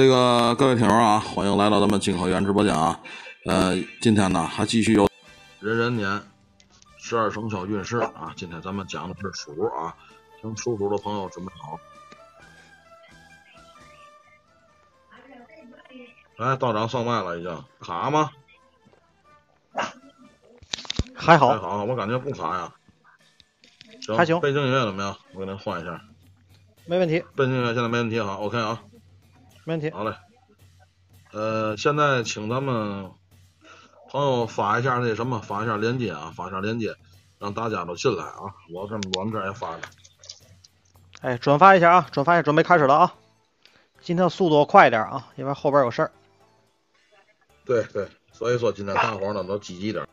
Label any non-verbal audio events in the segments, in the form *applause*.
这个各位听友啊，欢迎来到咱们金科园直播间啊。呃，今天呢还继续有人人年十二生肖运势啊。今天咱们讲的是鼠啊，听属鼠的朋友准备好。来，道长上麦了，已经卡吗？还好，还好，我感觉不卡呀。行，还行背景音乐怎么样？我给您换一下。没问题，背景音乐现在没问题哈，OK 啊。没问题。好嘞，呃，现在请咱们朋友发一下那什么，发一下链接啊，发一下链接，让大家都进来啊。我这我们这也发了。哎，转发一下啊，转发一下，准备开始了啊。今天速度快一点啊，因为后边有事儿。对对，所以说今天大伙儿呢都积极点儿。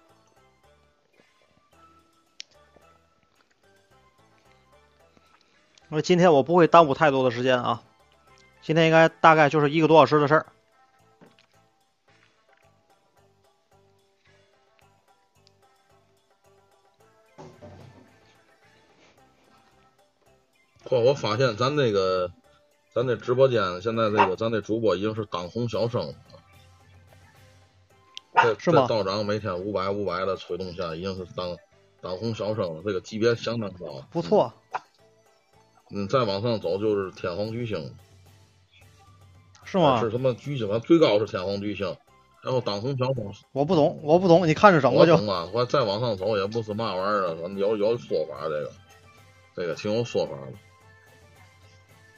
那今天我不会耽误太多的时间啊，今天应该大概就是一个多小时的事儿。嚯，我发现咱那个咱那直播间现在这个咱那主播已经是当红小生了。这这道长每天五百五百的催动下，已经是当当红小生了，这个级别相当高。不错，嗯，再往上走就是天皇巨星。是吗是？什么巨星？最高是天皇巨星，然后当红小生。我不懂，我不懂，你看着整吧就。我懂啊，我再往上走也不是嘛玩意儿有有说法，这个这个挺有说法的。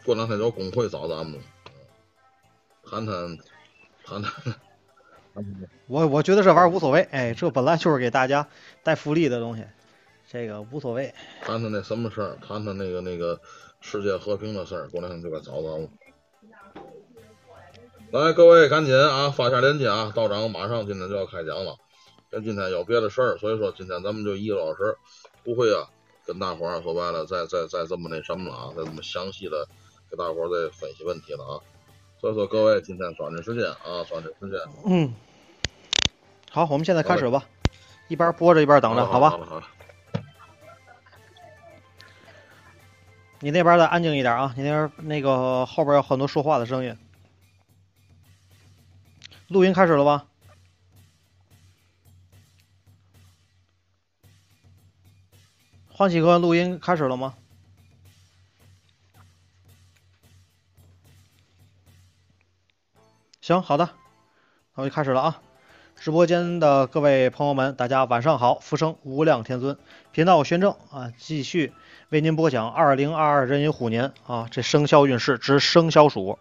过两天有工会找咱们，谈谈谈谈。我我觉得这玩意儿无所谓，哎，这本来就是给大家带福利的东西，这个无所谓。谈谈那什么事儿，谈谈那个那个世界和平的事儿，过两天就该找咱们。来，各位赶紧啊，发下链接啊！道长马上今天就要开讲了，因为今天有别的事儿，所以说今天咱们就一个老师不会啊，跟大伙儿说白了，再再再这么那什么了啊，再这么详细的给大伙儿再分析问题了啊。所以说各位今天抓紧时间啊，抓紧时间。嗯，好，我们现在开始吧，一边播着一边等着，吧？好好了好了。你那边再安静一点啊，你那边那个后边有很多说话的声音。录音开始了吧？欢喜哥，录音开始了吗？行，好的，那我就开始了啊！直播间的各位朋友们，大家晚上好！福生无量天尊频道宣正啊，继续为您播讲二零二二壬寅虎年啊这生肖运势之生肖鼠。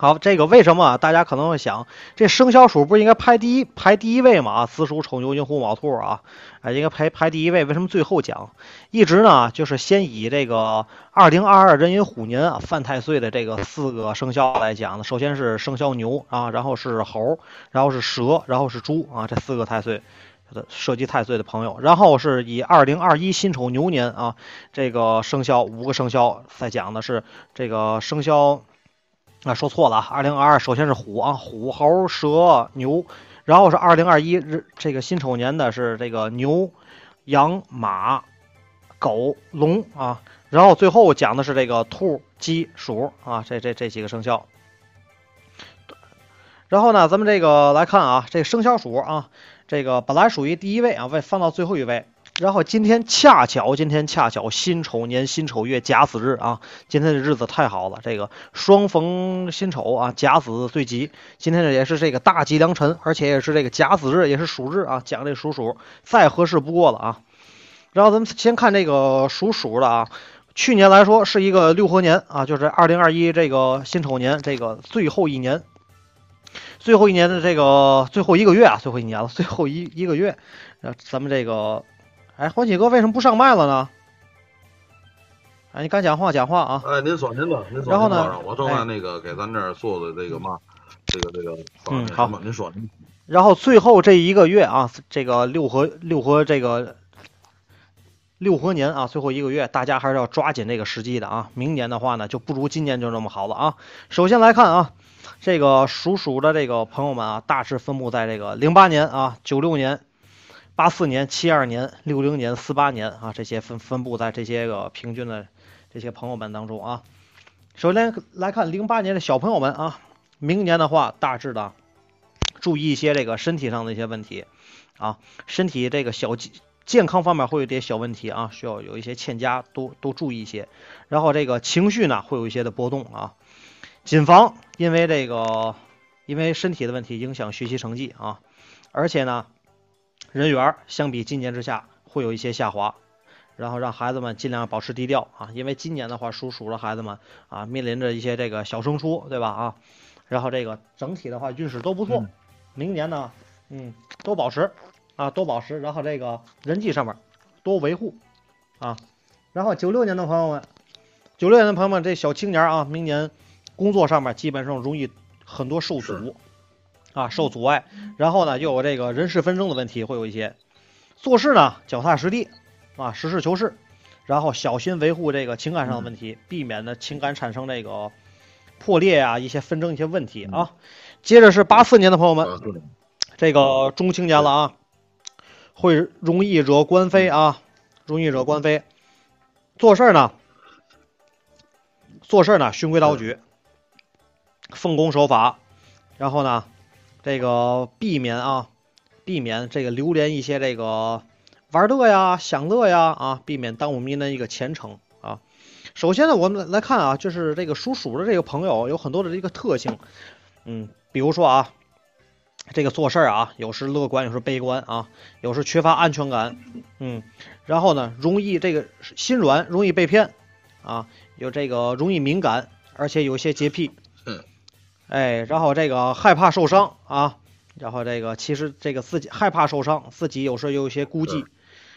好，这个为什么？大家可能会想，这生肖鼠不是应该排第一排第一位吗？啊，子鼠、丑牛、寅虎、卯兔啊，啊，应该排排第一位。为什么最后讲？一直呢，就是先以这个二零二二壬寅虎年啊犯太岁的这个四个生肖来讲呢。首先是生肖牛啊，然后是猴，然后是蛇，然后是猪啊，这四个太岁的涉及太岁的朋友。然后是以二零二一辛丑牛年啊这个生肖五个生肖在讲的是这个生肖。啊，说错了啊！二零二二首先是虎啊，虎、猴、蛇、牛，然后是二零二一日这个辛丑年的是这个牛、羊、马、狗、龙啊，然后最后讲的是这个兔、鸡、鼠啊，这这这几个生肖。然后呢，咱们这个来看啊，这个生肖鼠啊，这个本来属于第一位啊，为放到最后一位。然后今天恰巧，今天恰巧辛丑年辛丑月甲子日啊，今天的日子太好了，这个双逢辛丑啊，甲子最吉。今天也是这个大吉良辰，而且也是这个甲子日，也是鼠日啊，讲这属鼠再合适不过了啊。然后咱们先看这个属鼠的啊，去年来说是一个六合年啊，就是二零二一这个辛丑年这个最后一年，最后一年的这个最后一个月啊，最后一年了，最后一一个月，呃，咱们这个。哎，欢喜哥为什么不上麦了呢？哎，你敢讲话讲话啊！哎，您说您吧，您说。然后呢？我正在那个给咱这儿做的这个嘛，这个这个。嗯，好，您说。然后最后这一个月啊，这个六合六合这个六合年啊，最后一个月，大家还是要抓紧这个时机的啊！明年的话呢，就不如今年就那么好了啊！首先来看啊，这个属鼠的这个朋友们啊，大致分布在这个零八年啊、九六年。八四年、七二年、六零年、四八年啊，这些分分布在这些个平均的这些朋友们当中啊。首先来看零八年的小朋友们啊，明年的话，大致的注意一些这个身体上的一些问题啊，身体这个小健健康方面会有点小问题啊，需要有一些欠佳，多多注意一些。然后这个情绪呢，会有一些的波动啊，谨防因为这个因为身体的问题影响学习成绩啊，而且呢，人缘相比今年之下会有一些下滑。然后让孩子们尽量保持低调啊，因为今年的话，属鼠的孩子们啊，面临着一些这个小升初，对吧啊？然后这个整体的话运势都不错，明年呢，嗯，多保持啊，多保持。然后这个人际上面多维护啊。然后九六年的朋友们，九六年的朋友们，这小青年啊，明年工作上面基本上容易很多受阻啊，受阻碍。然后呢，又有这个人事纷争的问题会有一些，做事呢脚踏实地。啊，实事求是，然后小心维护这个情感上的问题，避免呢情感产生这个破裂啊，一些纷争一些问题啊。接着是八四年的朋友们，这个中青年了啊，会容易惹官非啊，容易惹官非。做事呢，做事呢循规蹈矩，奉公守法，然后呢，这个避免啊，避免这个流连一些这个。玩乐呀，享乐呀，啊，避免耽误您的一个前程啊。首先呢，我们来看啊，就是这个属鼠的这个朋友有很多的这个特性，嗯，比如说啊，这个做事儿啊，有时乐观，有时悲观啊，有时缺乏安全感，嗯，然后呢，容易这个心软，容易被骗啊，有这个容易敏感，而且有些洁癖，哎，然后这个害怕受伤啊，然后这个其实这个自己害怕受伤，自己有时候有一些孤寂。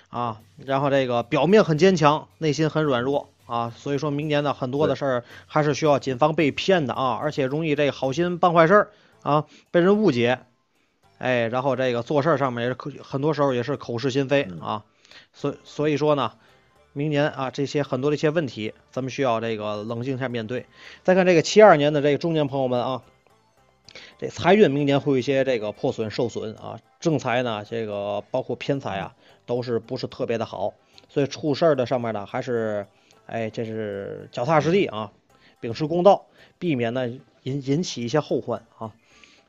啊，然后这个表面很坚强，内心很软弱啊，所以说明年呢，很多的事儿还是需要谨防被骗的啊，而且容易这个好心办坏事儿啊，被人误解，哎，然后这个做事上面也是口，很多时候也是口是心非啊，所所以说呢，明年啊这些很多的一些问题，咱们需要这个冷静一下面对。再看这个七二年的这个中年朋友们啊，这财运明年会有一些这个破损受损啊，正财呢这个包括偏财啊。都是不是特别的好，所以出事儿的上面呢，还是，哎，这是脚踏实地啊，秉持公道，避免呢引引起一些后患啊。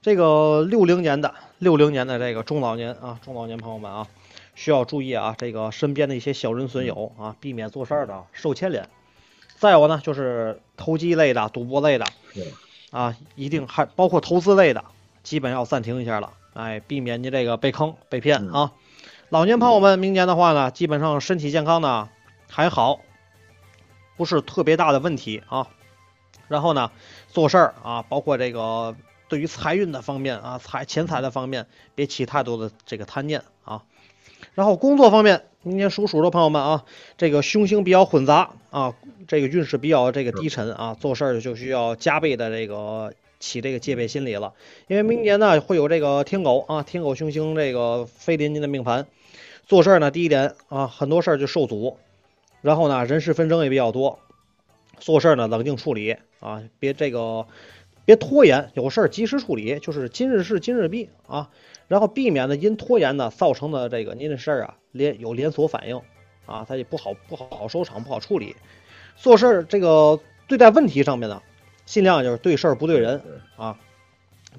这个六零年的六零年的这个中老年啊，中老年朋友们啊，需要注意啊，这个身边的一些小人损友啊，避免做事儿的受牵连。再有呢，就是投机类的、赌博类的，啊，一定还包括投资类的，基本要暂停一下了，哎，避免你这个被坑被骗啊。老年朋友们，明年的话呢，基本上身体健康呢还好，不是特别大的问题啊。然后呢，做事儿啊，包括这个对于财运的方面啊，财钱财的方面，别起太多的这个贪念啊。然后工作方面，明年属鼠的朋友们啊，这个凶星比较混杂啊，这个运势比较这个低沉啊，做事儿就需要加倍的这个。起这个戒备心理了，因为明年呢会有这个天狗啊，天狗凶星这个飞临您的命盘，做事儿呢第一点啊，很多事儿就受阻，然后呢人事纷争也比较多，做事儿呢冷静处理啊，别这个别拖延，有事儿及时处理，就是今日事今日毕啊，然后避免呢因拖延呢造成的这个您的事儿啊连有连锁反应啊，它也不好不好收场不好处理，做事儿这个对待问题上面呢。尽量就是对事儿不对人啊，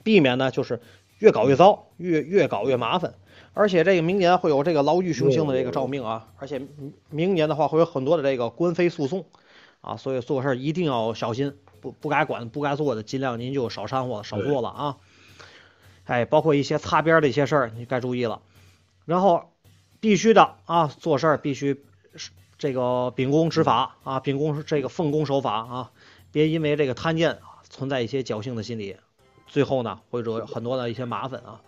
避免呢就是越搞越糟，越越搞越麻烦。而且这个明年会有这个牢狱凶星的这个照命啊，而且明年的话会有很多的这个官非诉讼啊，所以做事一定要小心，不不该管不该做的尽量您就少掺和少做了啊。哎，包括一些擦边的一些事儿你该注意了。然后必须的啊，做事儿必须这个秉公执法啊，秉公这个奉公守法啊。别因为这个贪念啊，存在一些侥幸的心理，最后呢会惹很多的一些麻烦啊，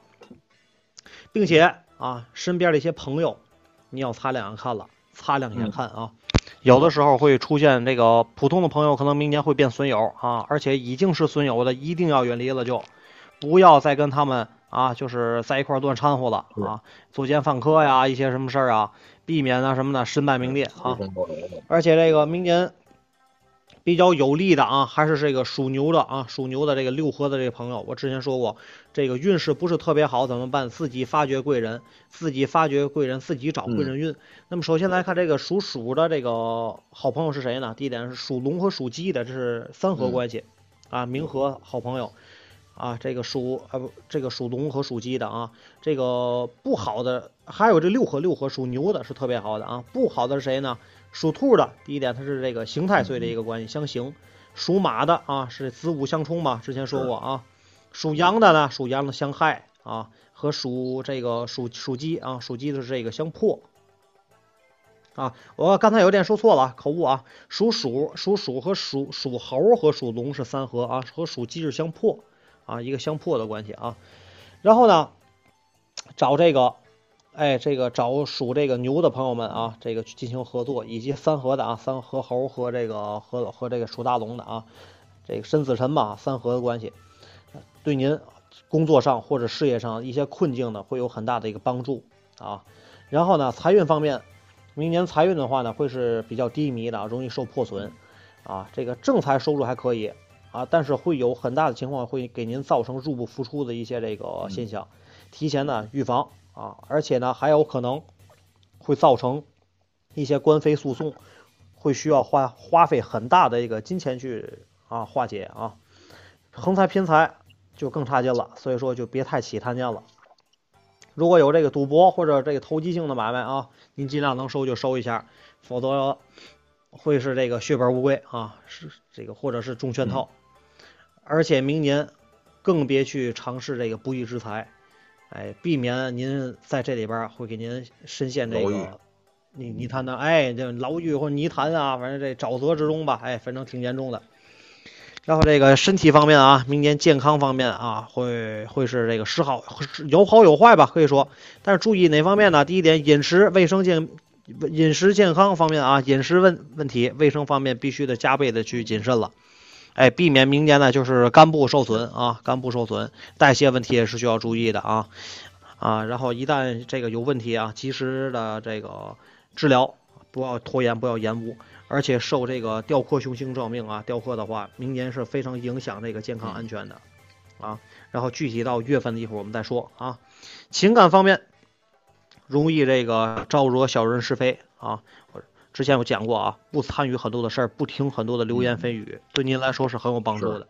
并且啊，身边的一些朋友，你要擦亮眼看了，擦亮眼看啊，有的时候会出现这个普通的朋友，可能明年会变损友啊，而且已经是损友的，一定要远离了，就不要再跟他们啊，就是在一块乱掺和了啊，作奸犯科呀，一些什么事儿啊，避免啊什么的身败名裂啊，而且这个明年。比较有利的啊，还是这个属牛的啊，属牛的这个六合的这个朋友，我之前说过，这个运势不是特别好，怎么办？自己发掘贵人，自己发掘贵人，自己找贵人运。那么首先来看这个属鼠的这个好朋友是谁呢？第一点是属龙和属鸡的，这是三合关系啊，冥合好朋友。啊，这个属啊不，这个属龙和属鸡的啊，这个不好的还有这六合六合属牛的是特别好的啊，不好的是谁呢？属兔的，第一点它是这个刑太岁的一个关系相刑，属马的啊是子午相冲嘛，之前说过啊，属羊的呢属羊的相害啊，和属这个属属鸡啊属鸡的是这个相破。啊，我刚才有点说错了，口误啊。属鼠、属鼠和属属猴和属龙是三合啊，和属鸡是相破啊，一个相破的关系啊。然后呢，找这个，哎，这个找属这个牛的朋友们啊，这个去进行合作，以及三合的啊，三合猴和这个和和这个属大龙的啊，这个申子辰吧，三合的关系，对您工作上或者事业上一些困境呢，会有很大的一个帮助啊。然后呢，财运方面。明年财运的话呢，会是比较低迷的，容易受破损，啊，这个正财收入还可以，啊，但是会有很大的情况会给您造成入不敷出的一些这个现象，提前呢预防啊，而且呢还有可能会造成一些官非诉讼，会需要花花费很大的一个金钱去啊化解啊，横财偏财就更差劲了，所以说就别太起贪念了。如果有这个赌博或者这个投机性的买卖啊，您尽量能收就收一下，否则会是这个血本无归啊，是这个或者是中圈套。而且明年更别去尝试这个不义之财，哎，避免您在这里边会给您深陷这个泥泥潭的，哎，这牢狱或泥潭啊，反正这沼泽之中吧，哎，反正挺严重的。然后这个身体方面啊，明年健康方面啊，会会是这个时好有好有坏吧，可以说。但是注意哪方面呢？第一点，饮食卫生健饮食健康方面啊，饮食问问题卫生方面必须得加倍的去谨慎了，哎，避免明年呢就是肝部受损啊，肝部受损，代谢问题也是需要注意的啊啊。然后一旦这个有问题啊，及时的这个治疗，不要拖延，不要延误。而且受这个吊克凶星照命啊，吊克的话，明年是非常影响这个健康安全的，啊，然后具体到月份的一会儿我们再说啊。情感方面，容易这个招惹小人是非啊。我之前我讲过啊，不参与很多的事儿，不听很多的流言蜚语，对您来说是很有帮助的。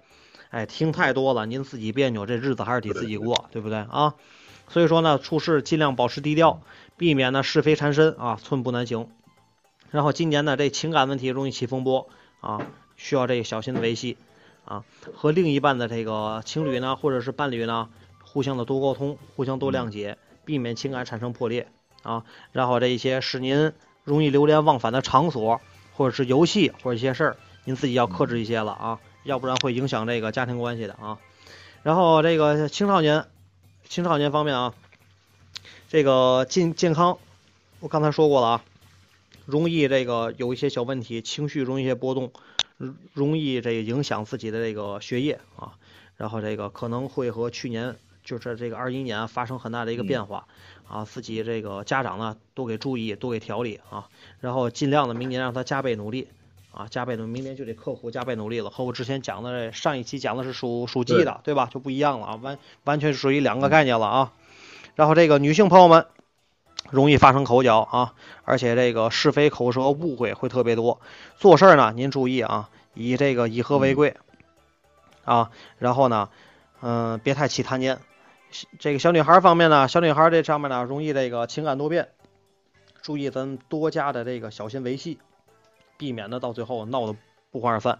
哎，听太多了，您自己别扭，这日子还是得自己过，对不对啊？所以说呢，处事尽量保持低调，避免呢是非缠身啊，寸步难行。然后今年呢，这情感问题容易起风波啊，需要这个小心的维系啊，和另一半的这个情侣呢，或者是伴侣呢，互相的多沟通，互相多谅解，避免情感产生破裂啊。然后这一些使您容易流连忘返的场所，或者是游戏或者一些事儿，您自己要克制一些了啊，要不然会影响这个家庭关系的啊。然后这个青少年，青少年方面啊，这个健健康，我刚才说过了啊。容易这个有一些小问题，情绪容易一些波动，容易这个影响自己的这个学业啊，然后这个可能会和去年就是这个二一年发生很大的一个变化啊，自己这个家长呢多给注意，多给调理啊，然后尽量的明年让他加倍努力啊，加倍努，明年就得刻苦加倍努力了。和我之前讲的上一期讲的是属属鸡的，对吧？就不一样了啊，完完全属于两个概念了啊。然后这个女性朋友们。容易发生口角啊，而且这个是非口舌误会会特别多。做事呢，您注意啊，以这个以和为贵啊。然后呢，嗯，别太起贪念。这个小女孩方面呢，小女孩这上面呢，容易这个情感多变，注意咱多加的这个小心维系，避免呢到最后闹得不欢而散。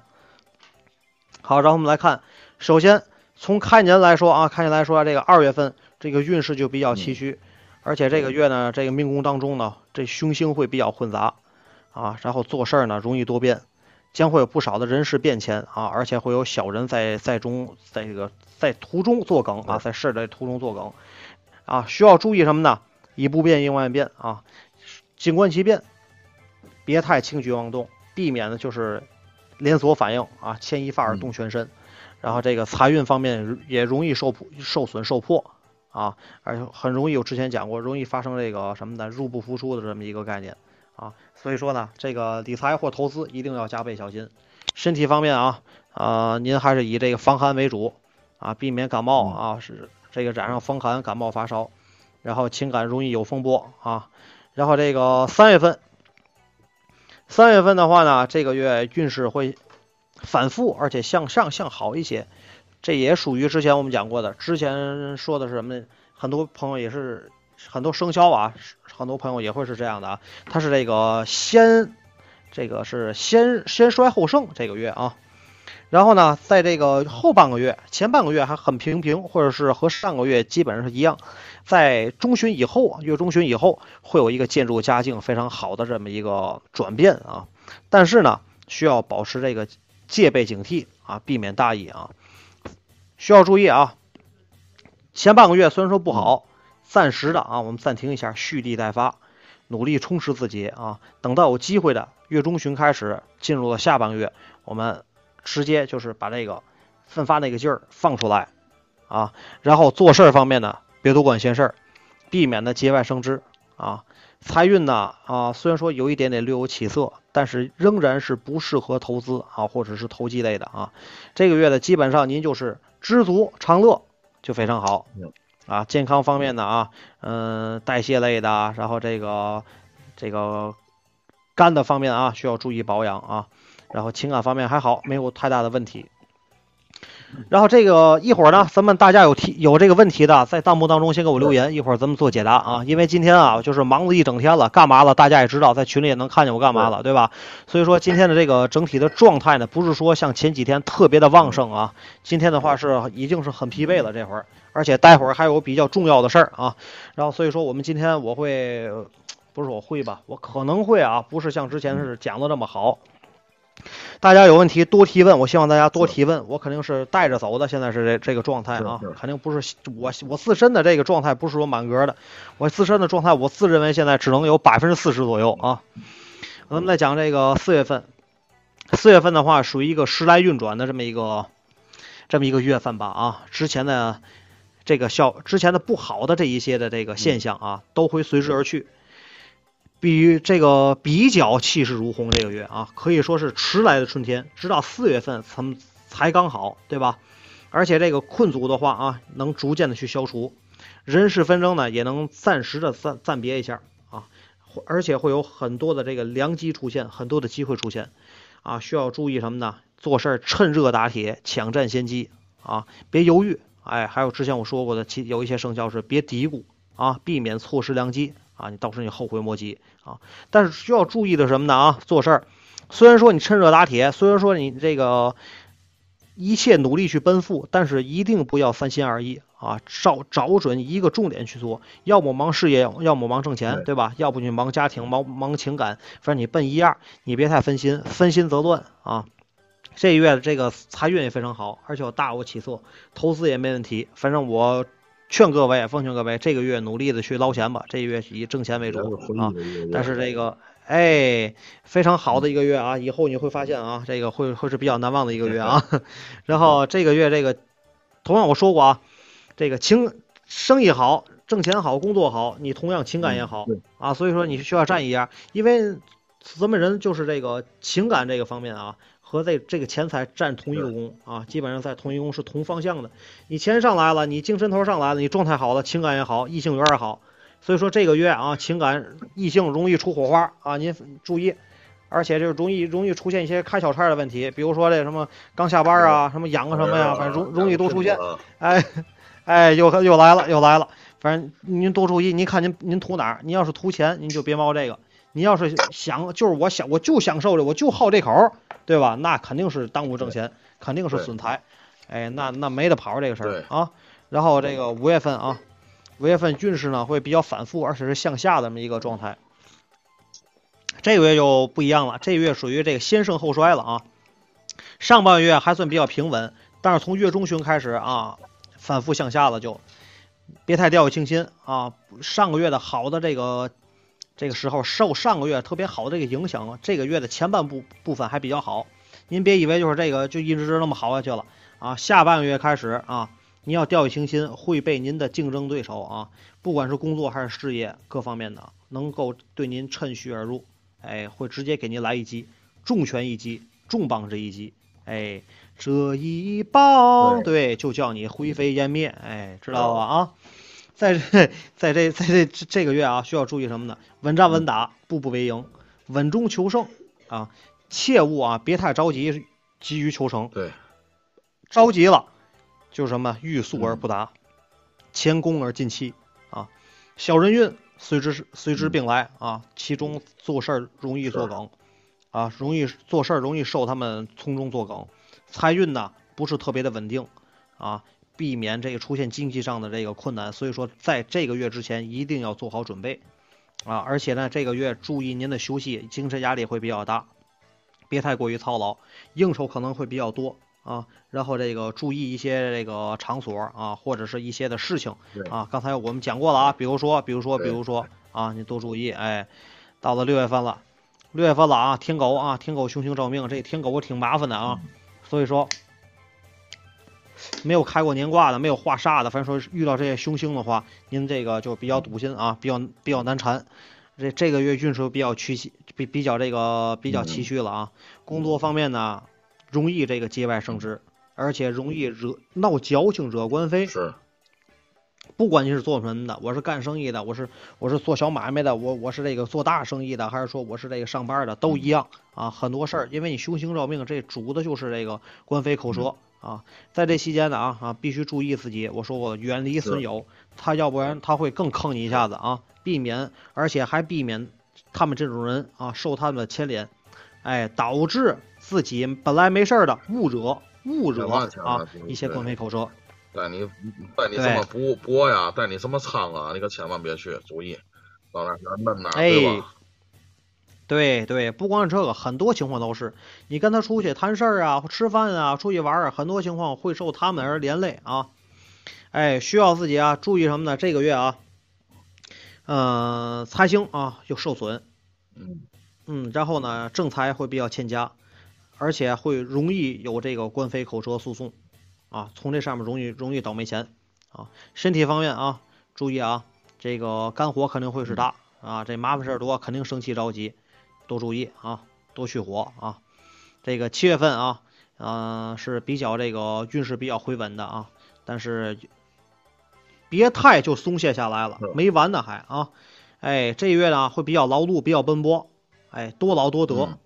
好，然后我们来看，首先从开年来说啊，开年来说这个二月份这个运势就比较崎岖。而且这个月呢，这个命宫当中呢，这凶星会比较混杂，啊，然后做事儿呢容易多变，将会有不少的人事变迁啊，而且会有小人在在中，在这个在途中作梗啊，在事的途中作梗，啊，需要注意什么呢？以不变应万变啊，静观其变，别太轻举妄动，避免的就是连锁反应啊，牵一发而动全身，然后这个财运方面也容易受受损受破。啊，而且很容易，有之前讲过，容易发生这个什么的入不敷出的这么一个概念啊，所以说呢，这个理财或投资一定要加倍小心。身体方面啊，呃，您还是以这个防寒为主啊，避免感冒啊，是这个染上风寒、感冒、发烧，然后情感容易有风波啊，然后这个三月份，三月份的话呢，这个月运势会反复，而且向上向好一些。这也属于之前我们讲过的。之前说的是什么呢？很多朋友也是很多生肖啊，很多朋友也会是这样的啊。他是这个先，这个是先先衰后盛这个月啊。然后呢，在这个后半个月，前半个月还很平平，或者是和上个月基本上是一样。在中旬以后，月中旬以后，会有一个渐入佳境非常好的这么一个转变啊。但是呢，需要保持这个戒备警惕啊，避免大意啊。需要注意啊，前半个月虽然说不好，暂时的啊，我们暂停一下，蓄力待发，努力充实自己啊。等到有机会的月中旬开始，进入了下半个月，我们。直接就是把这个奋发那个劲儿放出来啊，然后做事儿方面呢，别多管闲事儿，避免呢节外生枝啊。财运呢啊，虽然说有一点点略有起色，但是仍然是不适合投资啊，或者是投机类的啊。这个月的基本上您就是知足常乐就非常好啊。健康方面的啊，嗯，代谢类的，然后这个这个肝的方面啊，需要注意保养啊。然后情感方面还好，没有太大的问题。然后这个一会儿呢，咱们大家有提有这个问题的，在弹幕当中先给我留言，一会儿咱们做解答啊。因为今天啊，就是忙了一整天了，干嘛了？大家也知道，在群里也能看见我干嘛了，对吧？所以说今天的这个整体的状态呢，不是说像前几天特别的旺盛啊。今天的话是已经是很疲惫了，这会儿，而且待会儿还有比较重要的事儿啊。然后所以说我们今天我会，不是我会吧？我可能会啊，不是像之前是讲的那么好。大家有问题多提问，我希望大家多提问，我肯定是带着走的。现在是这这个状态啊，肯定不是我我自身的这个状态，不是说满格的。我自身的状态，我自认为现在只能有百分之四十左右啊。咱们再讲这个四月份，四月份的话属于一个时来运转的这么一个这么一个月份吧啊。之前的这个效，之前的不好的这一些的这个现象啊，都会随之而去。比这个比较气势如虹，这个月啊，可以说是迟来的春天，直到四月份才才刚好，对吧？而且这个困阻的话啊，能逐渐的去消除，人事纷争呢，也能暂时的暂暂别一下啊，而且会有很多的这个良机出现，很多的机会出现啊，需要注意什么呢？做事趁热打铁，抢占先机啊，别犹豫。哎，还有之前我说过的，其有一些生肖是别嘀咕啊，避免错失良机。啊，你到时候你后悔莫及啊！但是需要注意的什么呢？啊，做事儿，虽然说你趁热打铁，虽然说你这个一切努力去奔赴，但是一定不要三心二意啊！找找准一个重点去做，要么忙事业，要么忙挣钱，对吧？要不你忙家庭，忙忙情感，反正你奔一样，你别太分心，分心则乱啊！这月的这个财运也非常好，而且有大有起色，投资也没问题，反正我。劝各位，奉劝各位，这个月努力的去捞钱吧。这个月以挣钱为主啊。但是这个，哎，非常好的一个月啊。以后你会发现啊，这个会会是比较难忘的一个月啊。*laughs* 然后这个月这个，同样我说过啊，这个情生意好，挣钱好，工作好，你同样情感也好啊。所以说你需要站一样，因为咱们人就是这个情感这个方面啊。和这这个钱财占同一个宫啊，基本上在同一宫是同方向的。你钱上来了，你精神头上来了，你状态好了，情感也好，异性缘也好。所以说这个月啊，情感异性容易出火花啊，您注意。而且就是容易容易出现一些开小差的问题，比如说这什么刚下班啊，什么养个什么呀，反正容容易多出现。哎哎，又又来了又来了，反正您多注意。您看您您图哪儿？您要是图钱，您就别猫这个。您要是想，就是我想，我就享受着，我就好这口，对吧？那肯定是耽误挣钱，肯定是损财，哎，那那没得跑这个事儿啊。然后这个五月份啊，五月份运势呢会比较反复，而且是向下这么一个状态。这个月就不一样了，这个月属于这个先盛后衰了啊。上半月还算比较平稳，但是从月中旬开始啊，反复向下了，就别太掉以轻心啊。上个月的好的这个。这个时候受上个月特别好的这个影响，这个月的前半部部分还比较好。您别以为就是这个就一直那么好下去了啊！下半个月开始啊，您要掉以轻心，会被您的竞争对手啊，不管是工作还是事业各方面的，能够对您趁虚而入，哎，会直接给您来一击，重拳一击，重磅这一击，哎，这一棒，对，就叫你灰飞烟灭，哎，知道吧啊？在这，在这，在这这个月啊，需要注意什么呢？稳扎稳打，步步为营，稳中求胜啊！切勿啊，别太着急，急于求成。对，着急了，就是什么欲速而不达，前功而近弃啊，小人运随之随之并来啊，其中做事儿容易作梗啊，容易做事儿容易受他们从中作梗，财运呢不是特别的稳定啊，避免这个出现经济上的这个困难，所以说在这个月之前一定要做好准备啊，而且呢这个月注意您的休息，精神压力会比较大，别太过于操劳，应酬可能会比较多。啊，然后这个注意一些这个场所啊，或者是一些的事情啊。刚才我们讲过了啊，比如说，比如说，比如说啊，你多注意。哎，到了六月份了，六月份了啊，天狗啊，天狗凶星照命，这天狗挺麻烦的啊。所以说，没有开过年卦的，没有化煞的，反正说遇到这些凶星的话，您这个就比较堵心啊，比较比较难缠。这这个月运势比较趋，比比较这个比较崎岖了啊。工作方面呢？容易这个节外生枝，而且容易惹闹矫情，惹官非。是，不管你是做什么的，我是干生意的，我是我是做小买卖的，我我是这个做大生意的，还是说我是这个上班的，都一样啊。很多事儿，因为你凶星照命，这主的就是这个官非口舌啊。在这期间呢啊啊，必须注意自己。我说过，远离损友，他要不然他会更坑你一下子啊。避免，而且还避免他们这种人啊受他们的牵连，哎，导致。自己本来没事儿的，误惹误惹啊！一些官非口舌，带你带你什么博博呀，带你什么仓啊，你可千万别去，注意到那儿闷呐，对吧？对对，不光是这个，很多情况都是你跟他出去谈事儿啊、吃饭啊、出去玩儿，很多情况会受他们而连累啊。哎，需要自己啊注意什么呢？这个月啊，嗯，财星啊又受损，嗯嗯，然后呢，正财会比较欠佳。而且会容易有这个官非口舌诉讼，啊，从这上面容易容易倒霉钱，啊，身体方面啊，注意啊，这个肝火肯定会是大，啊，这麻烦事儿多，肯定生气着急，多注意啊，多去火啊。这个七月份啊，嗯，是比较这个运势比较回稳的啊，但是别太就松懈下来了，没完呢还啊，哎，这月呢会比较劳碌，比较奔波，哎，多劳多得。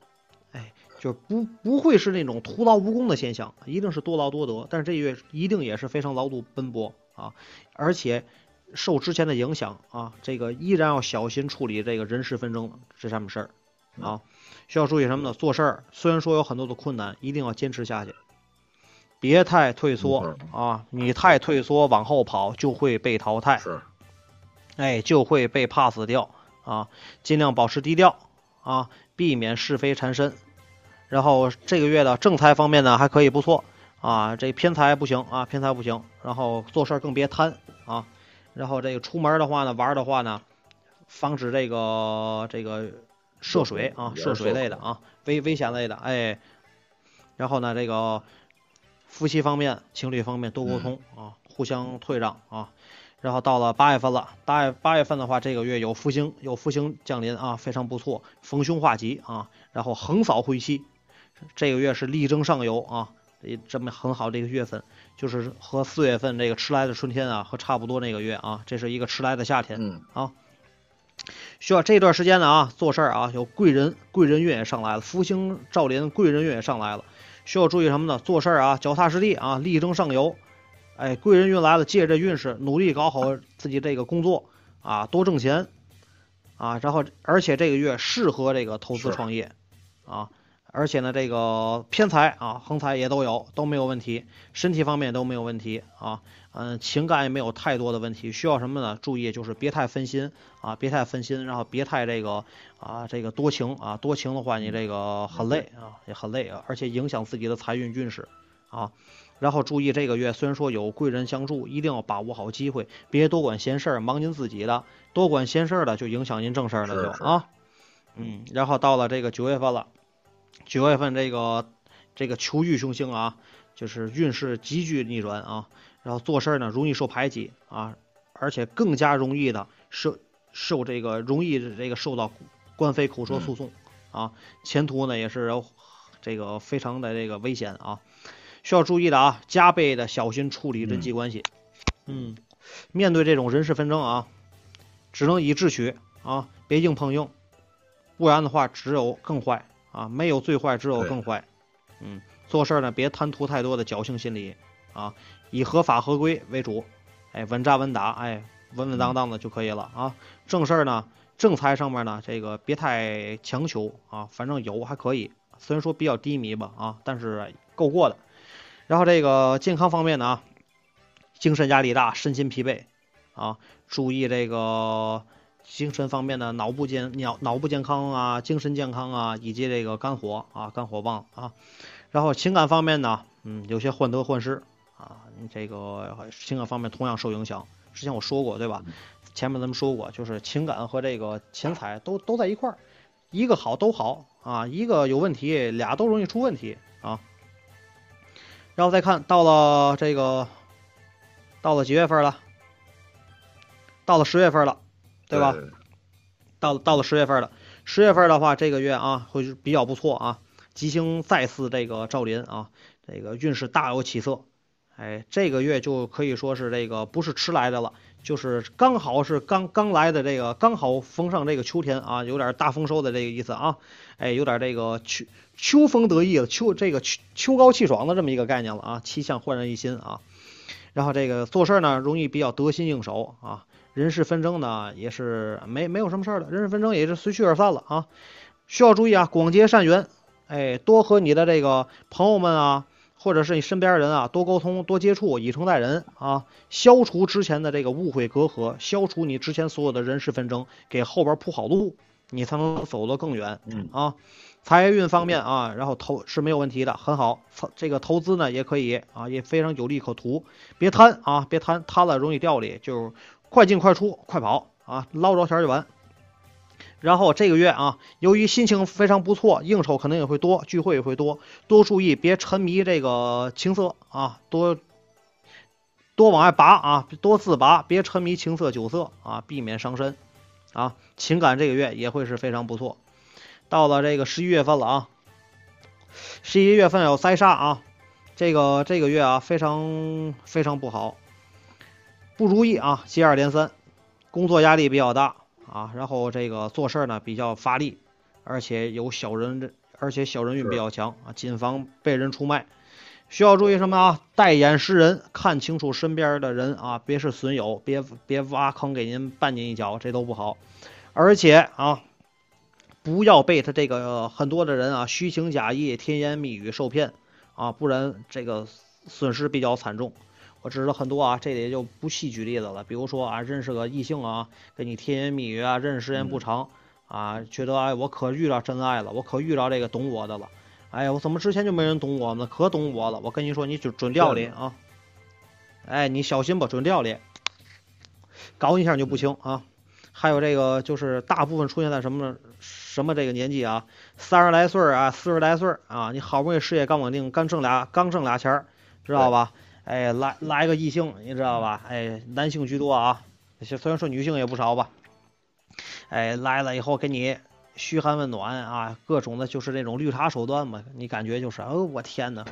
就不不会是那种徒劳无功的现象，一定是多劳多得。但是这月一定也是非常劳碌奔波啊，而且受之前的影响啊，这个依然要小心处理这个人事纷争这上面事儿啊。需要注意什么呢？做事儿虽然说有很多的困难，一定要坚持下去，别太退缩啊！你太退缩往后跑就会被淘汰，是哎，就会被 pass 掉啊！尽量保持低调啊，避免是非缠身。然后这个月的正财方面呢还可以不错啊，这偏财不行啊，偏财不行。然后做事儿更别贪啊。然后这个出门的话呢，玩的话呢，防止这个这个涉水啊，涉水类的啊，危危险类的哎。然后呢，这个夫妻方面、情侣方面多沟通啊，互相退让啊。然后到了八月份了，八月八月份的话，这个月有福星有福星降临啊，非常不错，逢凶化吉啊，然后横扫晦气。这个月是力争上游啊，这么很好的一个月份，就是和四月份这个迟来的春天啊，和差不多那个月啊，这是一个迟来的夏天啊。需要这段时间呢啊，做事儿啊，有贵人贵人运也上来了，福星照临，贵人运也上来了。需要注意什么呢？做事儿啊，脚踏实地啊，力争上游。哎，贵人运来了，借着运势努力搞好自己这个工作啊，多挣钱啊。然后而且这个月适合这个投资创业啊。而且呢，这个偏财啊、横财也都有，都没有问题，身体方面都没有问题啊，嗯，情感也没有太多的问题。需要什么呢？注意就是别太分心啊，别太分心，然后别太这个啊，这个多情啊，多情的话你这个很累啊，也很累啊，而且影响自己的财运运势啊。然后注意这个月虽然说有贵人相助，一定要把握好机会，别多管闲事儿，忙您自己的，多管闲事儿的就影响您正事儿了就啊。嗯，然后到了这个九月份了。九月份这个这个求遇凶星啊，就是运势急剧逆转啊，然后做事呢容易受排挤啊，而且更加容易的受受这个容易这个受到官非口舌诉讼啊，前途呢也是这个非常的这个危险啊，需要注意的啊，加倍的小心处理人际关系，嗯，面对这种人事纷争啊，只能以智取啊，别硬碰硬，不然的话只有更坏。啊，没有最坏，只有更坏。嗯，做事呢，别贪图太多的侥幸心理啊，以合法合规为主，哎，稳扎稳打，哎，稳稳当当的就可以了啊。正事儿呢，正财上面呢，这个别太强求啊，反正有还可以，虽然说比较低迷吧啊，但是够过的。然后这个健康方面呢啊，精神压力大，身心疲惫啊，注意这个精神方面的脑部健脑脑部健康啊，精神健康啊，以及这个肝火啊，肝火旺啊。然后情感方面呢，嗯，有些患得患失啊，这个情感方面同样受影响。之前我说过对吧？前面咱们说过，就是情感和这个钱财都都在一块儿，一个好都好啊，一个有问题，俩都容易出问题啊。然后再看到了这个，到了几月份了？到了十月份了，对吧？到到了十月份了，十月份的话，这个月啊会比较不错啊。吉星再次这个照临啊，这个运势大有起色，哎，这个月就可以说是这个不是迟来的了，就是刚好是刚刚来的这个刚好逢上这个秋天啊，有点大丰收的这个意思啊，哎，有点这个秋秋风得意了，秋这个秋秋高气爽的这么一个概念了啊，气象焕然一新啊，然后这个做事呢容易比较得心应手啊，人事纷争呢也是没没有什么事儿了，人事纷争也是随去而散了啊，需要注意啊，广结善缘。哎，多和你的这个朋友们啊，或者是你身边人啊，多沟通、多接触，以诚待人啊，消除之前的这个误会隔阂，消除你之前所有的人事纷争，给后边铺好路，你才能走得更远。嗯啊，财运方面啊，然后投是没有问题的，很好。这个投资呢也可以啊，也非常有利可图。别贪啊，别贪，贪了容易掉里，就快进快出，快跑啊，捞着钱就完。然后这个月啊，由于心情非常不错，应酬可能也会多，聚会也会多，多注意别沉迷这个情色啊，多多往外拔啊，多自拔，别沉迷情色酒色啊，避免伤身啊。情感这个月也会是非常不错。到了这个十一月份了啊，十一月份有灾煞啊，这个这个月啊非常非常不好，不如意啊，接二连三，工作压力比较大。啊，然后这个做事呢比较发力，而且有小人，而且小人运比较强啊，谨防被人出卖。需要注意什么啊？戴眼识人，看清楚身边的人啊，别是损友，别别挖坑给您绊您一脚，这都不好。而且啊，不要被他这个很多的人啊虚情假意、甜言蜜语受骗啊，不然这个损失比较惨重。我知道很多啊，这里就不细举例子了。比如说啊，认识个异性啊，跟你甜言蜜语啊，认识时间不长啊，觉得哎，我可遇到真爱了，我可遇到这个懂我的了。哎呀，我怎么之前就没人懂我呢？可懂我了。我跟你说，你就准掉脸啊！哎，你小心吧，准掉脸，搞你一下你就不行啊。还有这个，就是大部分出现在什么什么这个年纪啊，三十来岁啊，四十来岁啊，你好不容易事业刚稳定，刚挣俩刚挣俩钱儿，知道吧？哎，来来个异性，你知道吧？哎，男性居多啊，虽然说女性也不少吧。哎，来了以后给你嘘寒问暖啊，各种的就是那种绿茶手段嘛，你感觉就是，哦，我天哪，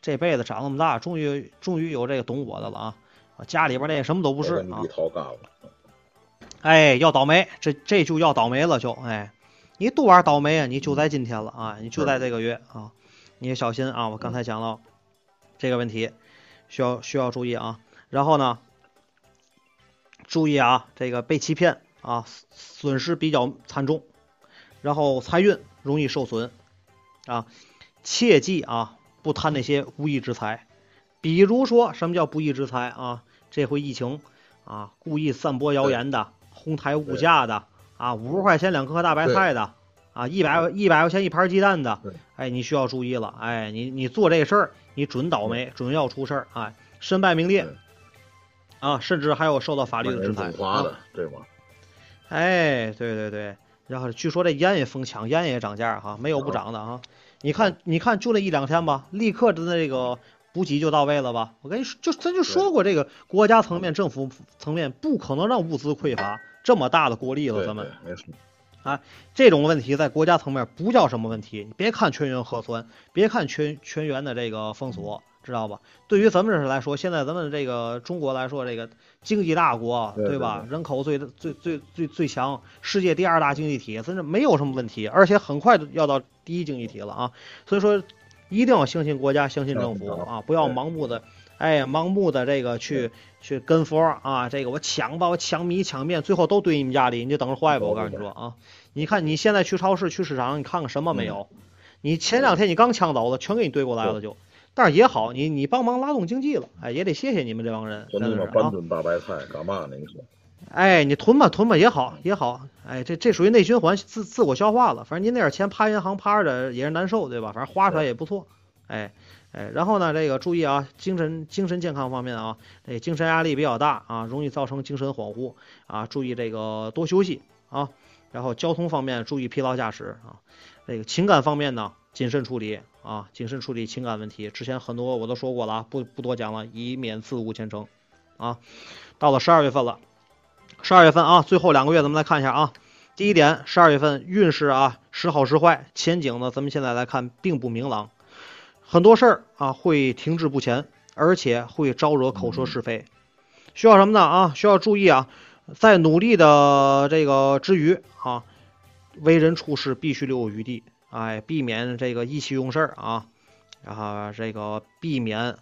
这辈子长那么大，终于终于有这个懂我的了啊！家里边那什么都不是啊。哎，要倒霉，这这就要倒霉了，就哎，你多玩倒霉啊！你就在今天了啊，你就在这个月啊，你也小心啊！我刚才讲了这个问题。需要需要注意啊，然后呢，注意啊，这个被欺骗啊，损失比较惨重，然后财运容易受损啊，切记啊，不贪那些无义之财，比如说什么叫不义之财啊？这回疫情啊，故意散播谣言的，哄抬物价的啊，五十块钱两颗大白菜的啊，一百一百块钱一盘鸡蛋的，哎，你需要注意了，哎，你你做这事儿。你准倒霉，准要出事儿啊，身败名裂啊，甚至还有受到法律的制裁的，对吧？哎，对对对，然后据说这烟也疯抢，烟也涨价哈，没有不涨的啊。你看，你看，就这一两天吧，立刻的那个补给就到位了吧？我跟你说，就咱就说过，这个国家层面、政府层面不可能让物资匮乏，这么大的国力了，咱们。啊，这种问题在国家层面不叫什么问题。你别看全员核酸，别看全全员的这个封锁，知道吧？对于咱们这来说，现在咱们这个中国来说，这个经济大国，对吧？人口最最最最最强，世界第二大经济体，真是没有什么问题，而且很快要到第一经济体了啊！所以说，一定要相信国家，相信政府啊！不要盲目的，哎，盲目的这个去去跟风啊，这个我抢吧，我抢米抢面，最后都堆你们家里，你就等着坏吧！我告诉你说啊，你看你现在去超市去市场，你看看什么没有？你前两天你刚抢走了，全给你堆过来了就。但是也好，你你帮忙拉动经济了，哎，也得谢谢你们这帮人。囤嘛半吨大白菜干嘛呢？你说？哎，你囤吧囤吧也好也好，哎，这这属于内循环，自自我消化了。反正您那点钱趴银行趴着也是难受，对吧？反正花出来也不错，哎哎。然后呢，这个注意啊，精神精神健康方面啊，这精神压力比较大啊，容易造成精神恍惚啊，注意这个多休息啊。然后交通方面注意疲劳驾驶啊，这个情感方面呢。谨慎处理啊，谨慎处理情感问题。之前很多我都说过了啊，不不多讲了，以免自误前程啊。到了十二月份了，十二月份啊，最后两个月咱们来看一下啊。第一点，十二月份运势啊时好时坏，前景呢咱们现在来看并不明朗，很多事儿啊会停滞不前，而且会招惹口舌是非。需要什么呢啊？需要注意啊，在努力的这个之余啊，为人处事必须留有余地。哎，避免这个意气用事啊，然后这个避免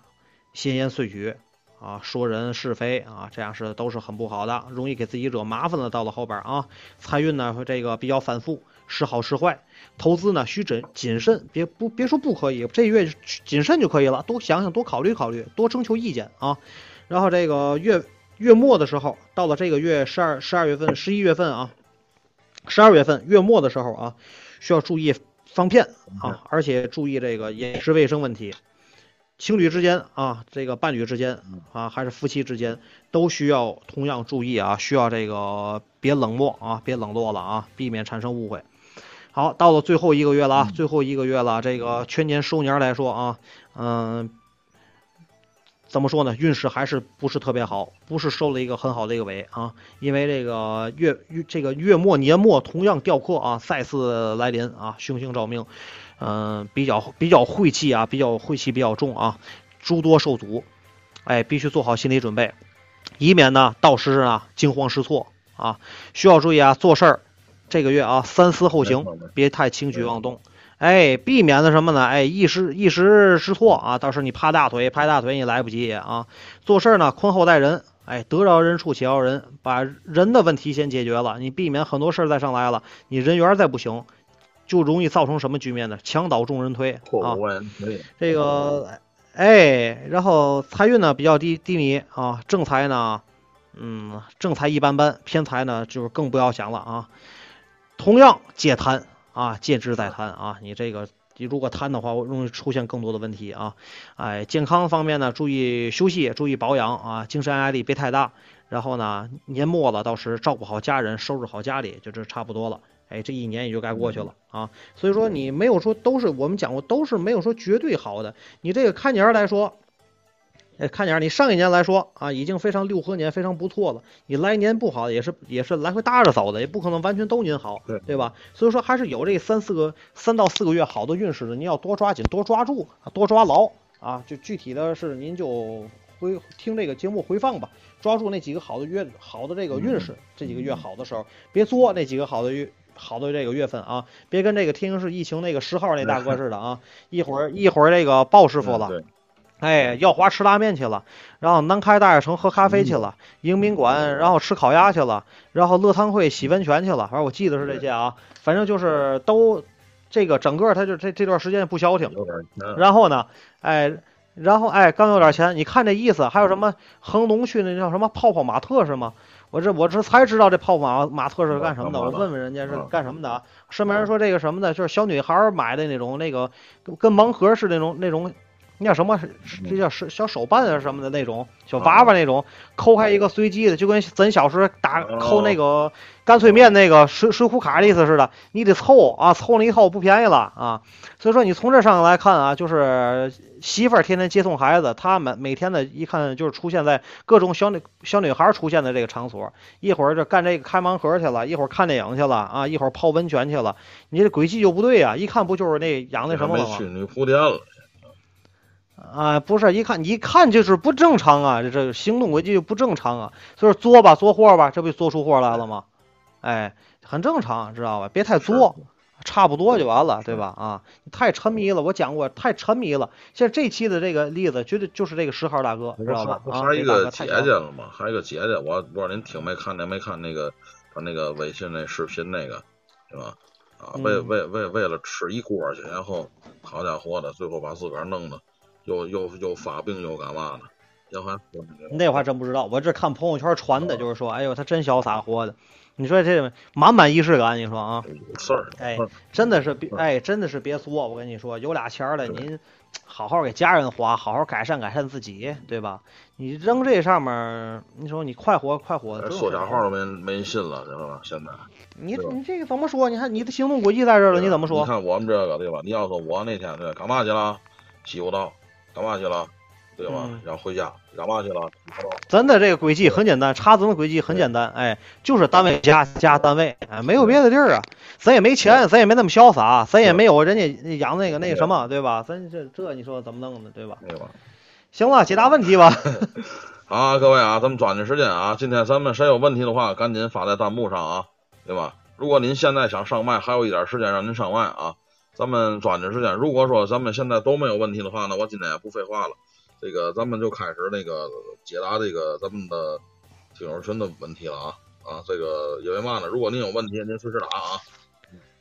闲言碎语啊，说人是非啊，这样是都是很不好的，容易给自己惹麻烦了。到了后边啊，财运呢这个比较反复，时好是坏。投资呢需谨谨慎，别不别说不可以，这月谨慎就可以了，多想想，多考虑考虑，多征求意见啊。然后这个月月末的时候，到了这个月十二十二月份、十一月份啊，十二月份月末的时候啊，需要注意。防骗啊，而且注意这个饮食卫生问题。情侣之间啊，这个伴侣之间啊，还是夫妻之间，都需要同样注意啊，需要这个别冷漠啊，别冷落了啊，避免产生误会。好，到了最后一个月了啊，最后一个月了，这个全年收年来说啊，嗯。怎么说呢？运势还是不是特别好，不是收了一个很好的一个尾啊。因为这个月月这个月末年末同样掉课啊，再次来临啊，凶星照命，嗯，比较比较晦气啊，比较晦气比较重啊，诸多受阻，哎，必须做好心理准备，以免呢到时啊惊慌失措啊。需要注意啊，做事儿这个月啊三思后行，别太轻举妄动。哎，避免的什么呢？哎，一时一时失措啊，到时候你趴大腿拍大腿你来不及啊。做事呢，宽厚待人，哎，得饶人处且饶人，把人的问题先解决了，你避免很多事儿再上来了。你人缘再不行，就容易造成什么局面呢？墙倒众人推啊。这个，哎，然后财运呢比较低低迷啊，正财呢，嗯，正财一般般，偏财呢就是更不要想了啊。同样戒贪。啊，戒之再贪啊！你这个，你如果贪的话，容易出现更多的问题啊！哎，健康方面呢，注意休息，注意保养啊，精神压力别太大。然后呢，年末了，到时照顾好家人，收拾好家里，就这差不多了。哎，这一年也就该过去了啊！所以说，你没有说都是我们讲过，都是没有说绝对好的。你这个看年来说。哎，看点你上一年来说啊，已经非常六合年非常不错了。你来年不好也是也是来回搭着走的，也不可能完全都您好，对对吧？所以说还是有这三四个三到四个月好的运势的，您要多抓紧，多抓住，多抓牢啊！就具体的是您就回听这个节目回放吧，抓住那几个好的月好的这个运势，这几个月好的时候，别作那几个好的月好的这个月份啊，别跟这个天津市疫情那个十号那大哥似的啊，*laughs* 一会儿一会儿这个鲍师傅了。哎，耀华吃拉面去了，然后南开大悦城喝咖啡去了，迎宾馆然后吃烤鸭去了，然后乐汤会洗温泉去了，反正我记得是这些啊，反正就是都这个整个他就这这段时间不消停。然后呢，哎，然后哎刚有点钱，你看这意思，还有什么恒隆去那叫什么泡泡玛特是吗？我这我这才知道这泡泡玛玛特是干什么的，我问问人家是干什么的。啊？身边人说这个什么的，就是小女孩买的那种那个跟盲盒似的那种那种。那叫什么？这叫是小手办啊什么的那种小娃娃那种，抠开一个随机的，就跟咱小时候打抠那个干脆面那个水水浒卡的意思似的。你得凑啊，凑了一套不便宜了啊。所以说你从这上来看啊，就是媳妇儿天天接送孩子，他们每天的一看就是出现在各种小女小女孩出现的这个场所，一会儿就干这个开盲盒去了，一会儿看电影去了啊，一会儿泡温泉去了。你这轨迹就不对啊，一看不就是那养那什么了吗？去女仆店了。啊，不是，一看你一看就是不正常啊，这这行动轨迹就不正常啊，所以说作吧，作货吧，这不就作出货来了吗？哎，很正常，知道吧？别太作，差不多就完了，对吧？啊，太沉迷了，我讲过太沉迷了。现在这期的这个例子，绝对就是这个十号大哥，知道吧？啊，还一个姐姐了嘛，还有一个姐姐，我不知道您听没看见没看那个他那个微信那视频那个，对吧？啊，为嗯为为为了吃一锅去，然后好家伙的，最后把自个儿弄的又又又发病又干嘛的，然后还那个那我还真不知道，我这看朋友圈传的，就是说，哎呦，他真潇洒活的。你说这满满仪式感，你说啊，有事儿，哎，真的是别，哎，真的是别作。我跟你说，有俩钱儿了，您好好给家人花，好好改善改善自己，对吧？你扔这上面，你说你快活快活，这说假话都没没人信了，知道吧？现在你你这个怎么说？你看你的行动轨迹在这儿了，你怎么说？你看我们这个对吧？你要说我那天对干嘛去了？西湖道干嘛去了？对吧？嗯然后回家干嘛去了？西湖道咱的这个轨迹很简单，查咱的轨迹很简单，哎，就是单位加加单位，哎，没有别的地儿啊。咱也没钱，咱也没那么潇洒，咱也没有人家养那个那个什么，对吧？咱这这你说怎么弄的，对吧？对吧？行了，解答问题吧。*laughs* 好啊，各位啊，咱们抓紧时间啊！今天咱们谁有问题的话，赶紧发在弹幕上啊，对吧？如果您现在想上麦，还有一点时间让您上麦啊，咱们抓紧时间。如果说咱们现在都没有问题的话呢，我今天也不废话了，这个咱们就开始那个解答这个咱们的听友群的问题了啊啊！这个因为嘛呢？如果您有问题，您随时打啊。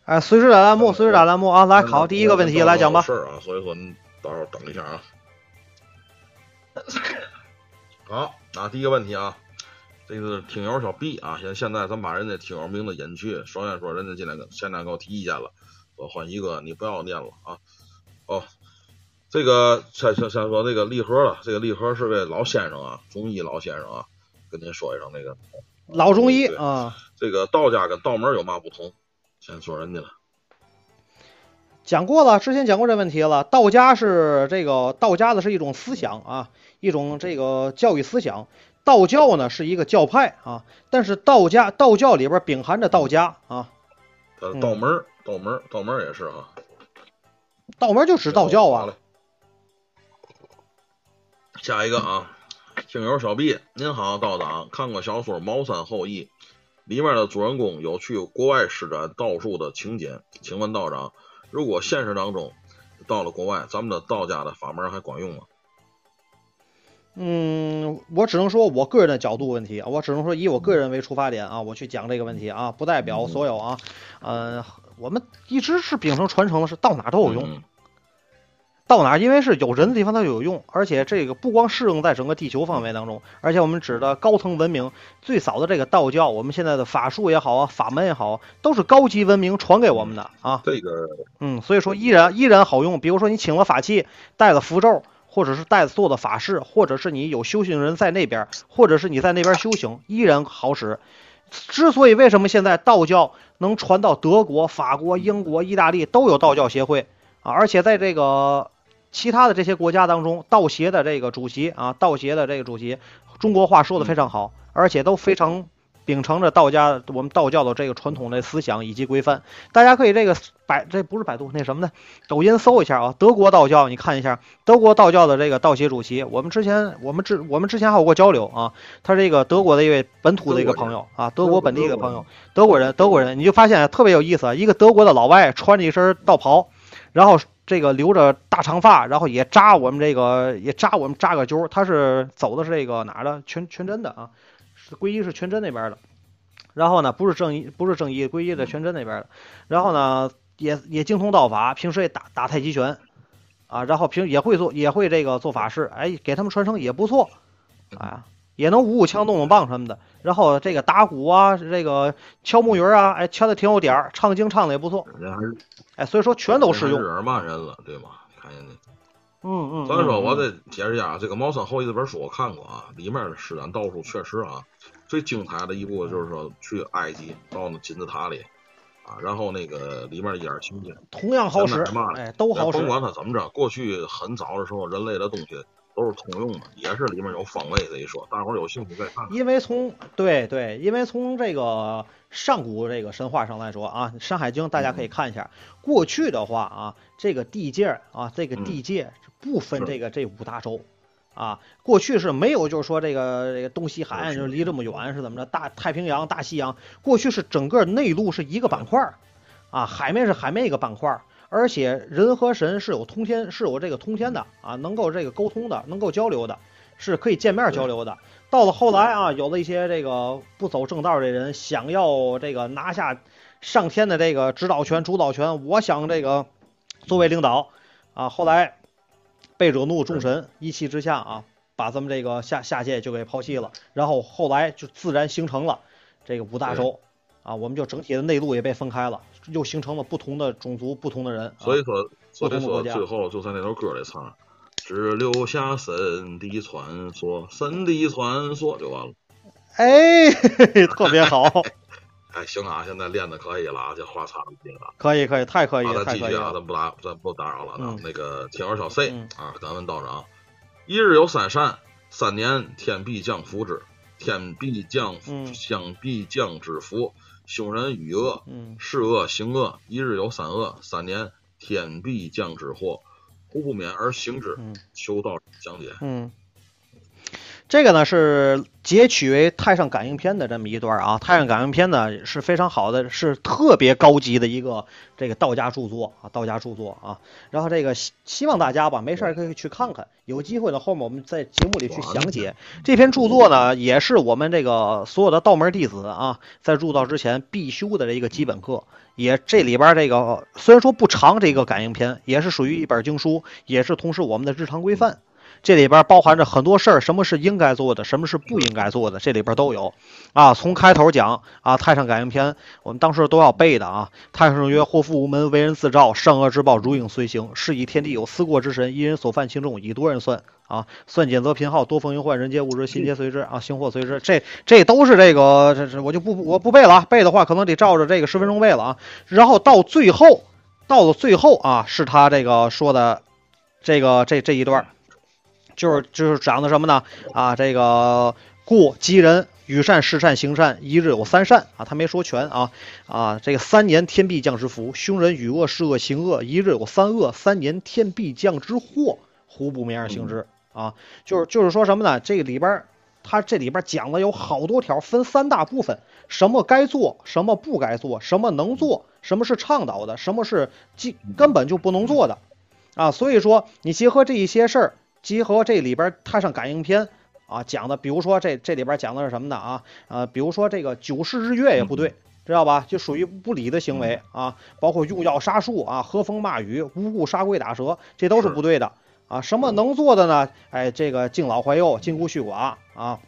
哎，随时打弹幕，随时打弹幕啊！来考第一个问题，来讲吧。事儿啊，所以说您到时候等一下啊。好，那第一个问题啊，这个听友小 B 啊，现现在咱把人家听友名字隐去。首先说，人家进来跟现在给我提意见了，说换一个，你不要念了啊。哦，这个先先先说这个立盒了，这个立盒是位老先生啊，中医老先生啊，跟您说一声那个老中医啊，这个道家跟道门有嘛不同？先说人家了。讲过了，之前讲过这问题了。道家是这个道家的是一种思想啊，一种这个教育思想。道教呢是一个教派啊，但是道家道教里边秉含着道家啊，呃，嗯道门儿，道门儿，道门儿也是哈。道门就指道教啊好嘞。下一个啊，听友小毕您好，道长，看过小说《茅山后裔》，里面的主人公有去国外施展道术的情节，请问道长，如果现实当中到了国外，咱们的道家的法门还管用吗？嗯，我只能说我个人的角度问题啊，我只能说以我个人为出发点啊，我去讲这个问题啊，不代表所有啊。呃，我们一直是秉承传承的是到哪儿都有用，嗯到哪儿因为是有人的地方它就有用，而且这个不光适用在整个地球范围当中，而且我们指的高层文明最早的这个道教，我们现在的法术也好啊，法门也好，都是高级文明传给我们的啊。这个嗯，所以说依然依然好用。比如说你请了法器，带了符咒，或者是带做的法事，或者是你有修行人在那边，或者是你在那边修行，依然好使。之所以为什么现在道教能传到德国、法国、英国、意大利都有道教协会啊，而且在这个其他的这些国家当中，道协的这个主席啊，道协的这个主席，中国话说的非常好，而且都非常秉承着道家我们道教的这个传统的思想以及规范。大家可以这个百这不是百度那什么呢？抖音搜一下啊，德国道教，你看一下。德国道教的这个道协主席。我们之前我们之我们之前还有过交流啊，他是一个德国的一位本土的一个朋友啊，德国本地一个朋友，德国人，德国人，你就发现特别有意思啊，一个德国的老外穿着一身道袍，然后这个留着大长发，然后也扎我们这个也扎我们扎个揪儿，他是走的是这个哪儿的全全真的啊，是皈依是全真那边的。然后呢，不是正一，不是正一，皈依的全真那边的。然后呢，也也精通道法，平时也打打太极拳，啊，然后平也会做，也会这个做法事，哎，给他们传承也不错，啊，也能舞舞枪、动动棒什么的。然后这个打鼓啊，这个敲木鱼啊，哎，敲的挺有点儿，唱经唱的也不错，人还是哎，所以说全都适用。人家是日耳曼人了，对吗？看人家。嗯嗯。所以说，我这再解释一下，这个《茅山后裔》这本书我看过啊，里面的施展道术确实啊，最精彩的一部就是说去埃及到那金字塔里啊，然后那个里面一点情节，同样好使嘛，都好使甭。管它怎么着，过去很早的时候，人类的东西都是通用的，也是里面有方位这一说，大伙儿有兴趣再看看。因为从对对，因为从这个上古这个神话上来说啊，《山海经》大家可以看一下。过去的话啊，这个地界啊，这个地界是不分这个这五大洲啊。过去是没有，就是说这个这个东西海岸就离这么远是怎么着？大太平洋、大西洋，过去是整个内陆是一个板块儿。啊，海面是海面一个板块，而且人和神是有通天，是有这个通天的啊，能够这个沟通的，能够交流的，是可以见面交流的。到了后来啊，有了一些这个不走正道的人，想要这个拿下上天的这个指导权、主导权，我想这个作为领导啊，后来被惹怒众神，一气之下啊。把咱们这个下下界就给抛弃了，然后后来就自然形成了这个五大洲啊，我们就整体的内陆也被分开了，又形成了不同的种族、不同的人。所以说，不同的国家。最后就在那首歌里唱：“只留下神的传说，神的传说”就完了。哎，*laughs* 特别好。*laughs* 哎，行啊，现在练的可以了啊，这话差不多了。可以，可以，太可以了，太可以了。咱不打，咱不打扰了。嗯。那个天儿小 C 啊，敢问道长。一日有三善，三年天必降福之，天必降将必降之福。凶人与恶，是恶行恶，一日有三恶，三年天必降之祸，胡不免而行之。求道讲解。嗯。这个呢是截取为《太上感应篇》的这么一段啊，《太上感应篇》呢是非常好的，是特别高级的一个这个道家著作啊，道家著作啊。然后这个希希望大家吧，没事可以去看看，有机会呢后面我们在节目里去详解这篇著作呢，也是我们这个所有的道门弟子啊，在入道之前必修的这一个基本课。也这里边这个虽然说不长，这个感应篇也是属于一本经书，也是同时我们的日常规范。这里边包含着很多事儿，什么是应该做的，什么是不应该做的，这里边都有啊。从开头讲啊，《太上感应篇》，我们当时都要背的啊。太上曰：祸福无门，为人自照，善恶之报如影随形。是以天地有思过之神，一人所犯轻重，以多人算啊。算减则贫耗，多风云患，人皆物之，心皆随之啊。行祸随之，这这都是这个，这这我就不我不背了啊。背的话可能得照着这个十分钟背了啊。然后到最后，到了最后啊，是他这个说的这个这这一段。就是就是讲的什么呢？啊，这个故吉人与善事善行善，一日有三善啊。他没说全啊啊，这个三年天必降之福，凶人与恶是恶行恶，一日有三恶，三年天必降之祸，胡不免而行之啊。就是就是说什么呢？这个里边他这里边讲的有好多条，分三大部分：什么该做，什么不该做，什么能做，什么是倡导的，什么是基根本就不能做的啊。所以说，你结合这一些事儿。集合这里边太上感应篇啊讲的，比如说这这里边讲的是什么呢啊？呃，比如说这个九世日月也不对，知道吧？就属于不礼的行为啊，包括用药杀树啊，喝风骂雨，无故杀龟打蛇，这都是不对的啊。什么能做的呢？哎，这个敬老怀幼，金孤恤寡啊，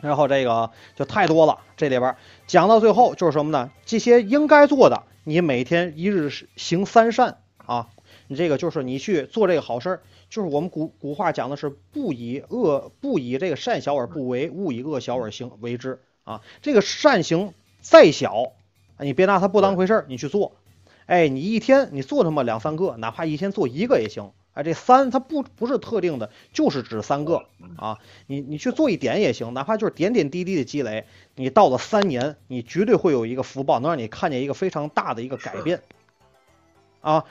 然后这个就太多了。这里边讲到最后就是什么呢？这些应该做的，你每天一日行三善啊，你这个就是你去做这个好事儿。就是我们古古话讲的是不以恶不以这个善小而不为，勿以恶小而行为之啊。这个善行再小，你别拿它不当回事儿，你去做。哎，你一天你做他妈两三个，哪怕一天做一个也行。哎，这三它不不是特定的，就是指三个啊。你你去做一点也行，哪怕就是点点滴滴的积累，你到了三年，你绝对会有一个福报，能让你看见一个非常大的一个改变啊。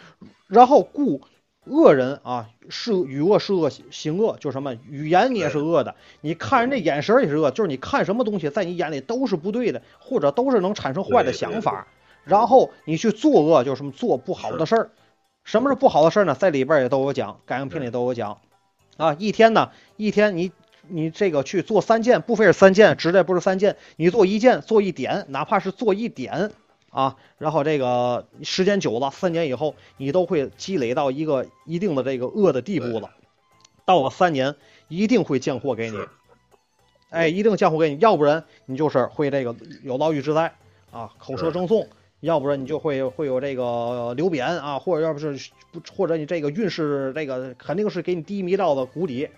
然后故。恶人啊，是与恶是恶行恶，就是什么语言你也是恶的，你看人家眼神也是恶，就是你看什么东西在你眼里都是不对的，或者都是能产生坏的想法。然后你去作恶，就是什么做不好的事儿。什么是不好的事儿呢？在里边也都有讲，感应篇里都有讲。啊，一天呢，一天你你这个去做三件，不非是三件，指的不是三件，你做一件，做一点，哪怕是做一点。啊，然后这个时间久了，三年以后，你都会积累到一个一定的这个恶的地步了。到了三年，一定会降祸给你，哎，一定降祸给你，要不然你就是会这个有牢狱之灾啊，口舌争讼；要不然你就会会有这个流贬啊，或者要不是不，或者你这个运势这个肯定是给你低迷到了谷底。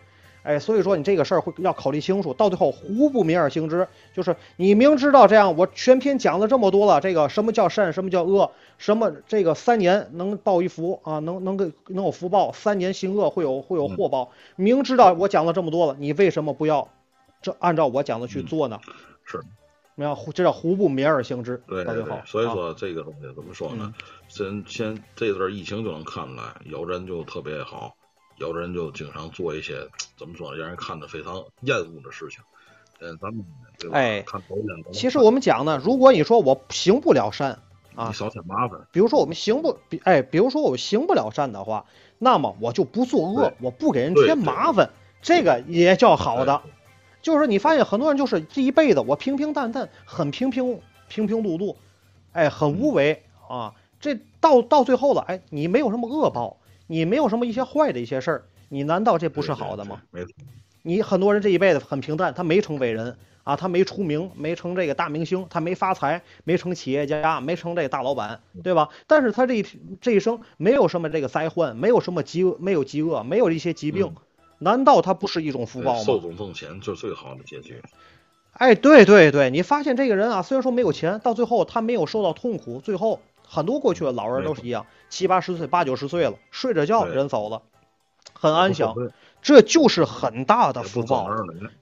哎，所以说你这个事儿会要考虑清楚，到最后胡不明而行之，就是你明知道这样，我全篇讲了这么多了，这个什么叫善，什么叫恶，什么这个三年能报一福啊，能能给能有福报，三年行恶会有会有祸报，明知道我讲了这么多了，你为什么不要这按照我讲的去做呢？是，你要这叫胡不明而行之，对对对，所以说这个东西怎么说呢？先先这段疫情就能看出来，有人就特别好。有的人就经常做一些怎么说呢，让人看着非常厌恶的事情。嗯，咱们哎，其实我们讲呢，如果你说我行不了善，啊你少添麻烦。比如说我们行不，比哎，比如说我们行不了善的话，那么我就不作恶，我不给人添麻烦，这个也叫好的。就是你发现很多人就是这一辈子我平平淡淡，很平平平平碌碌，哎，很无为啊。这到到最后了，哎，你没有什么恶报，你没有什么一些坏的一些事儿，你难道这不是好的吗？你很多人这一辈子很平淡，他没成伟人啊，他没出名，没成这个大明星，他没发财，没成企业家，没成这个大老板，对吧？但是他这一这一生没有什么这个灾患，没有什么饥饿，没有饥饿，没有一些疾病，难道他不是一种福报吗？寿终正寝就是最好的结局。哎，对对对，你发现这个人啊，虽然说没有钱，到最后他没有受到痛苦，最后很多过去的老人都是一样，七八十岁、八九十岁了，睡着觉人走了，很安详，这就是很大的福报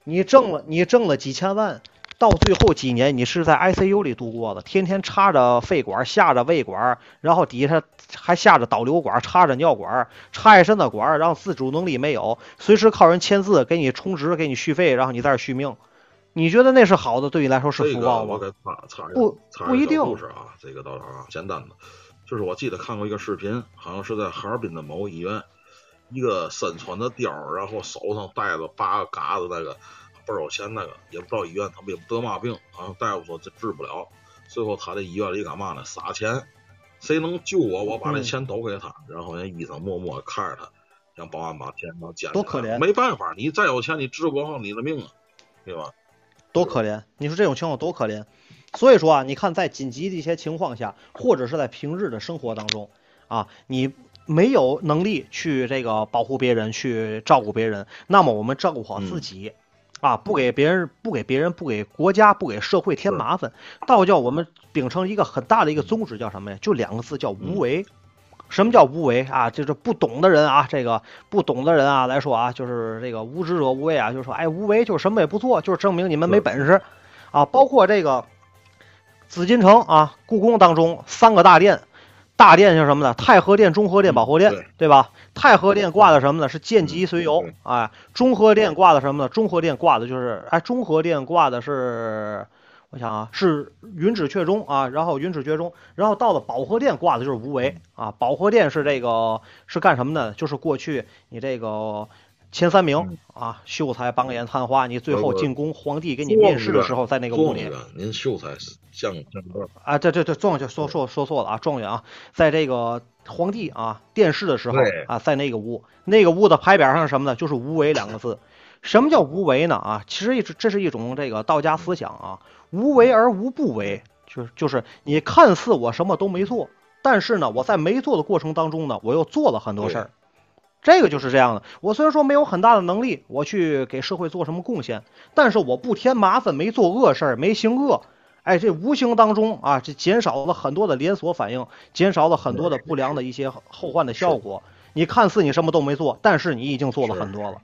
你挣了，你挣了几千万，到最后几年你是在 ICU 里度过的，天天插着肺管，下着胃管，然后底下还下着导流管，插着尿管，插一身的管，然后自主能力没有，随时靠人签字给你充值，给你续费，然后你在这儿续命。你觉得那是好的，对你来说是这个福报吗？我给插插一个不不一定小故事啊，这个倒是啊简单的，就是我记得看过一个视频，好像是在哈尔滨的某医院，一个身穿的貂，然后手上戴着八个嘎子那个倍儿有钱那个，也不知道医院他们也不得嘛病，好像大夫说这治不了，最后他在医院里干嘛呢？撒钱，谁能救我，我把这嗯钱都给他，然后人医生默默看着他，让保安把钱都捡起来多可怜没办法，你再有钱，你治不好你的命啊，对吧？多可怜！你说这种情况多可怜。所以说啊，你看在紧急的一些情况下，或者是在平日的生活当中啊，你没有能力去这个保护别人，去照顾别人，那么我们照顾好自己。啊，不给别人、不给别人、不给国家、不给社会添麻烦。道教我们秉承一个很大的一个宗旨，叫什么呀？就两个字，叫无为。什么叫无为啊？就是不懂的人啊，这个不懂的人啊来说啊，就是这个无知者无畏啊，就是说，哎，无为就是什么也不做，就是证明你们没本事啊。包括这个紫禁城啊，故宫当中三个大殿，大殿是什么呢？太和殿、中和殿、保和殿，对对吧？太和殿挂的什么呢？是见机随游对，哎，中和殿挂的什么呢？中和殿挂的就是，哎，中和殿挂的是。我想啊，是云指阙中啊，然后云指阙中，然后到了保和殿挂的就是无为啊。保和殿是这个是干什么的？就是过去你这个前三名啊，秀才、榜眼、探花，你最后进宫，皇帝给你面试的时候，在那个屋里您秀才像啊，对对对，状元说说说错了啊，状元啊，在这个皇帝啊殿试的时候啊，在那个屋，那个屋的牌匾上是什么呢？就是无为两个字。什么叫无为呢？啊，其实这是一种这个道家思想啊，无为而无不为，就是就是你看似我什么都没做，但是呢，我在没做的过程当中呢，我又做了很多事儿。这个就是这样的。我虽然说没有很大的能力，我去给社会做什么贡献，但是我不添麻烦，没做恶事儿，没行恶，哎，这无形当中啊，这减少了很多的连锁反应，减少了很多的不良的一些后患的效果。你看似你什么都没做，但是你已经做了很多了。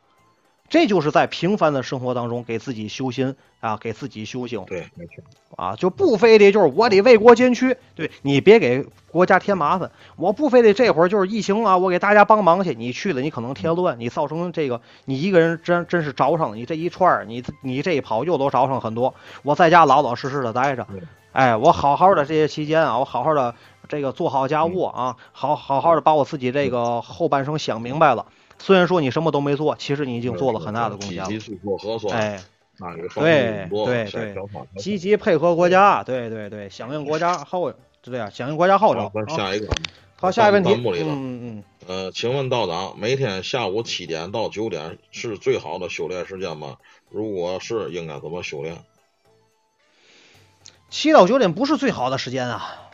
这就是在平凡的生活当中给自己修心啊，给自己修行对，没错，啊，就不非得就是我得为国捐躯，对你别给国家添麻烦。我不非得这会儿就是疫情啊，我给大家帮忙去，你去了你可能添乱，你造成这个你一个人真真是着上了，你这一串儿你你这一跑又都着上很多。我在家老老实实的待着对，哎，我好好的这些期间啊，我好好的这个做好家务啊，好好好的把我自己这个后半生想明白了。虽然说你什么都没做，其实你已经做了很大的贡献了。积极去做核酸，哎，对对晒小花积极配合国家，对对对，响应国家号，是这样，响应国家号召下一个，好，下一个问题。嗯嗯呃，请问道长，每天下午七点到九点是最好的修炼时间吗？如果是，应该怎么修炼？七到九点不是最好的时间啊。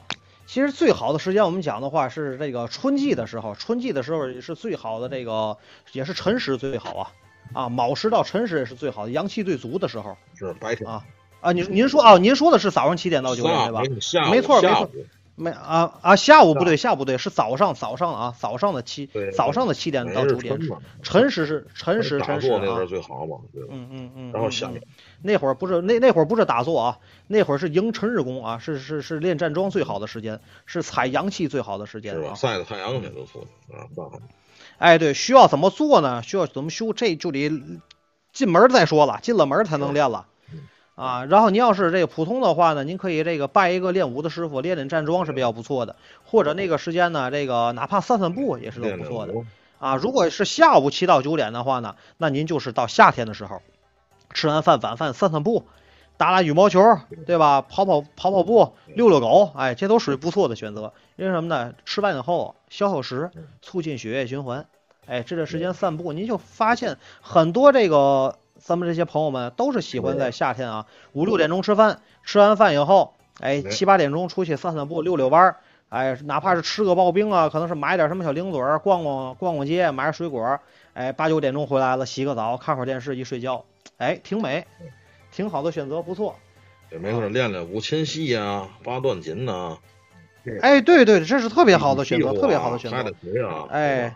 其实最好的时间，我们讲的话是这个春季的时候，春季的时候也是最好的，这个也是辰时最好啊。啊，卯时到辰时也是最好的，阳气最足的时候是白天啊啊。您您说啊，您说的是早上七点到九点对吧？没错没错没啊啊，下午不对，下午不对，是早上早上啊，早上的七对早上的七点到九点辰时是辰时打辰时啊那阵儿。最好嘛，对吧？嗯嗯嗯，然后下嗯嗯那会儿不是那那会儿不是打坐啊，那会儿是迎辰日功啊，是是是练站桩最好的时间，是采阳气最好的时间是吧？啊。晒着太阳去就出去啊，那好哎，对，需要怎么做呢？需要怎么修？这就得进门儿再说了，进了门儿才能练了。啊。然后您要是这个普通的话呢，您可以这个拜一个练武的师傅，练练站桩是比较不错的。或者那个时间呢，这个哪怕散散步也是都不错的啊。如果是下午七到九点的话呢，那您就是到夏天的时候，吃完饭晚饭散散步。打打羽毛球，对吧？跑跑跑跑步，遛遛狗，哎，这都属于不错的选择。因为什么呢？吃完以后消消食，促进血液循环。哎，这段时间散步，您就发现很多这个咱们这些朋友们都是喜欢在夏天啊五六点钟吃饭，吃完饭以后，哎七八点钟出去散散步，溜溜弯儿，哎，哪怕是吃个刨冰啊，可能是买点什么小零嘴儿，逛逛逛逛街，买点水果，哎，八九点钟回来了，洗个澡，看会儿电视，一睡觉，哎，挺美。挺好的选择，不错。对，没错，练练五禽戏呀，八段锦呐。哎，对对，这是特别好的选择，特别好的选择。啊！哎，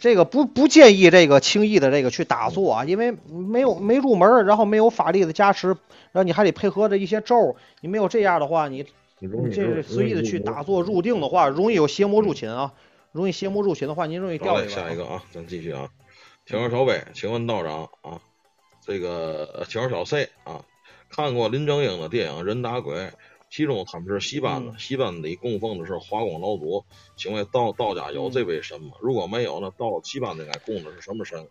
这个不不建议这个轻易的这个去打坐啊，因为没有没入门，然后没有法力的加持，然后你还得配合着一些咒，你没有这样的话，你你这随意的去打坐入定的话，容易有邪魔入侵啊，容易邪魔入侵的话，您容易掉下一个啊，咱继续啊，天儿小北，请问道长啊。这个乔小 C 啊，看过林正英的电影《人打鬼》，其中他们是戏班子，戏班里供奉的是华光老祖。请问道道家有这位神吗？如果没有，那道戏班子该供的是什么神？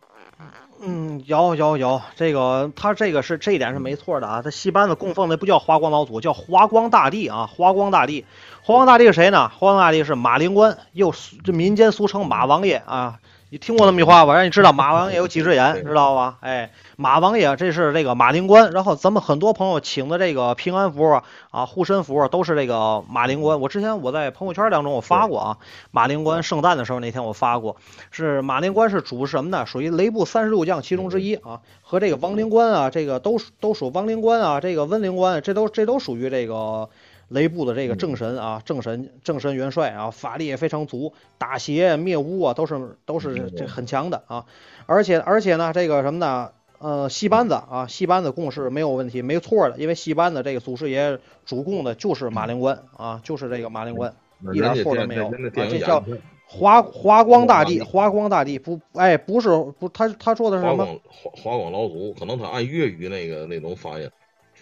嗯，有有有，这个他这个是这一点是没错的啊。他戏班子供奉的不叫华光老祖，叫华光大帝啊。华光大帝，华光大帝是谁呢？华光大帝是马灵官，又这民间俗称马王爷啊。你听过那么句话吧？让你知道马王爷有几只眼，知道吧？哎，马王爷这是这个马灵官，然后咱们很多朋友请的这个平安符啊、护身符都是这个马灵官。我之前我在朋友圈当中我发过啊，马灵官圣诞的时候那天我发过，是马灵官是主什么呢？属于雷部三十六将其中之一啊，和这个王灵官啊，这个都都属王灵官啊，这个温灵官，这都这都属于这个。雷布的这个正神啊，正神正神元帅啊，法力也非常足，打邪灭巫啊，都是都是这很强的啊。而且而且呢，这个什么呢？呃，戏班子啊，戏班子供是没有问题，没错的，因为戏班子这个祖师爷主供的就是马灵官啊，就是这个马灵官，一点错都没有啊。这叫华华光大帝，华光大帝不，哎，不是不，他他说的是什么？华华光老祖，可能他按粤语那个那种发音，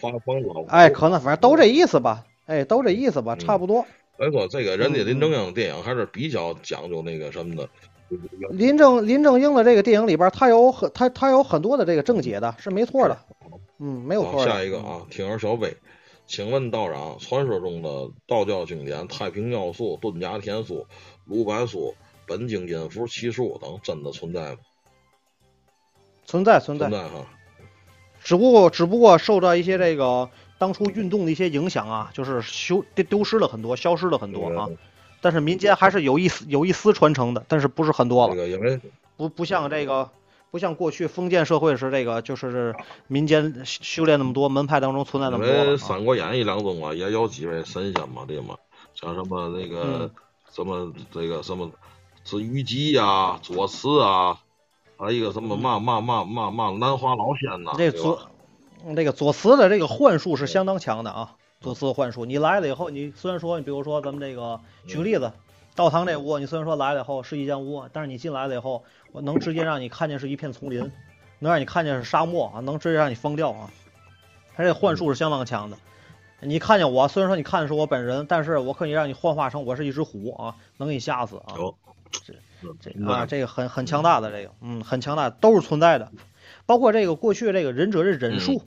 华光老。哎，可能反正都这意思吧。哎，都这意思吧，差不多。所以说，这个人家林正英电影还是比较讲究那个什么的。林正林正英的这个电影里边，他有很他他有很多的这个正解的，是没错的。嗯，没有错。下一个啊，听儿小北，请问道长，传说中的道教经典《太平要素》《遁甲天书》《鲁班书》《本经音符奇术》等，真的存在吗？存在存在存在哈。只不过只不过受到一些这个。当初运动的一些影响啊，就是修丢丢失了很多，消失了很多啊。但是民间还是有一丝有一丝传承的，但是不是很多了。这个因为不不像这个，不像过去封建社会时这个，就是民间修炼那么多，门派当中存在那么多。因为《三国演义》当中啊，也有几位神仙嘛，对吗？像什么那个什么这个什么，是虞姬呀、左慈啊，还有一个什么嘛嘛嘛嘛嘛南华老仙呐。这左。这个左慈的这个幻术是相当强的啊！左慈幻术，你来了以后，你虽然说，你比如说咱们这个举个例子，道堂这屋，你虽然说来了以后是一间屋，但是你进来了以后，我能直接让你看见是一片丛林，能让你看见是沙漠啊，能直接让你疯掉啊！他这幻术是相当强的。你看见我，虽然说你看的是我本人，但是我可以让你幻化成我是一只虎啊，能给你吓死啊！这这啊，这个很很强大的这个，嗯，很强大，都是存在的。包括这个过去这个忍者这忍术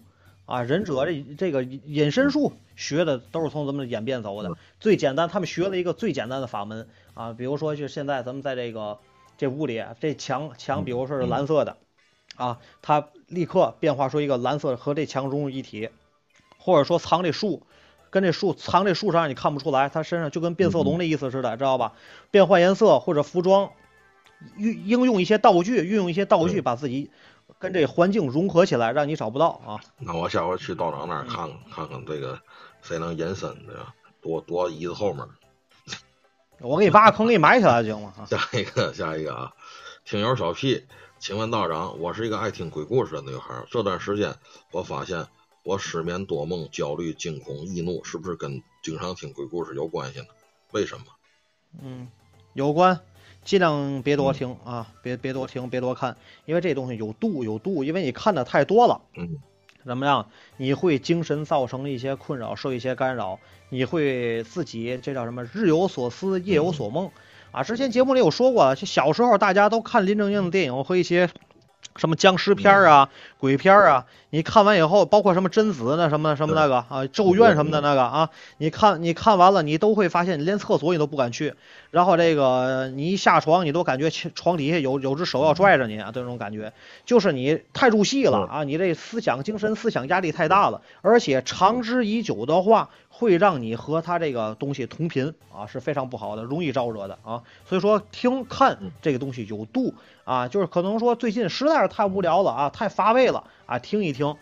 啊，忍者这这个隐身术学的都是从咱们演变走的。最简单，他们学了一个最简单的法门啊，比如说就现在咱们在这个这屋里，这墙墙，比如说是蓝色的啊，他立刻变化出一个蓝色和这墙融为一体，或者说藏这树，跟这树藏这树上你看不出来，他身上就跟变色龙的意思似的，知道吧？变换颜色或者服装，运应用一些道具，运用一些道具把自己。跟这环境融合起来，让你找不到啊！那我下回去道长那儿看看，看看这个谁能隐身对吧？躲躲椅子后面。我给你挖个坑，给你埋起来行吗？下一个，下一个啊！听友小屁请问道长，我是一个爱听鬼故事的女孩，这段时间我发现我失眠多梦、焦虑、惊恐、易怒，是不是跟经常听鬼故事有关系呢？为什么？嗯，有关。尽量别多听啊，别别多听，别多看，因为这东西有度有度，因为你看的太多了，嗯，怎么样？你会精神造成一些困扰，受一些干扰，你会自己这叫什么？日有所思，夜有所梦啊！之前节目里有说过，就小时候大家都看林正英的电影和一些。什么僵尸片啊、鬼片啊，你看完以后，包括什么贞子那什么什么那个啊、咒怨什么的那个啊，你看你看完了，你都会发现，你连厕所你都不敢去。然后这个你一下床，你都感觉床底下有有只手要拽着你啊，这种感觉，就是你太入戏了啊，你这思想、精神、思想压力太大了，而且长之已久的话。会让你和他这个东西同频啊，是非常不好的，容易招惹的啊。所以说听看这个东西有度啊，就是可能说最近实在是太无聊了啊，太乏味了啊，听一听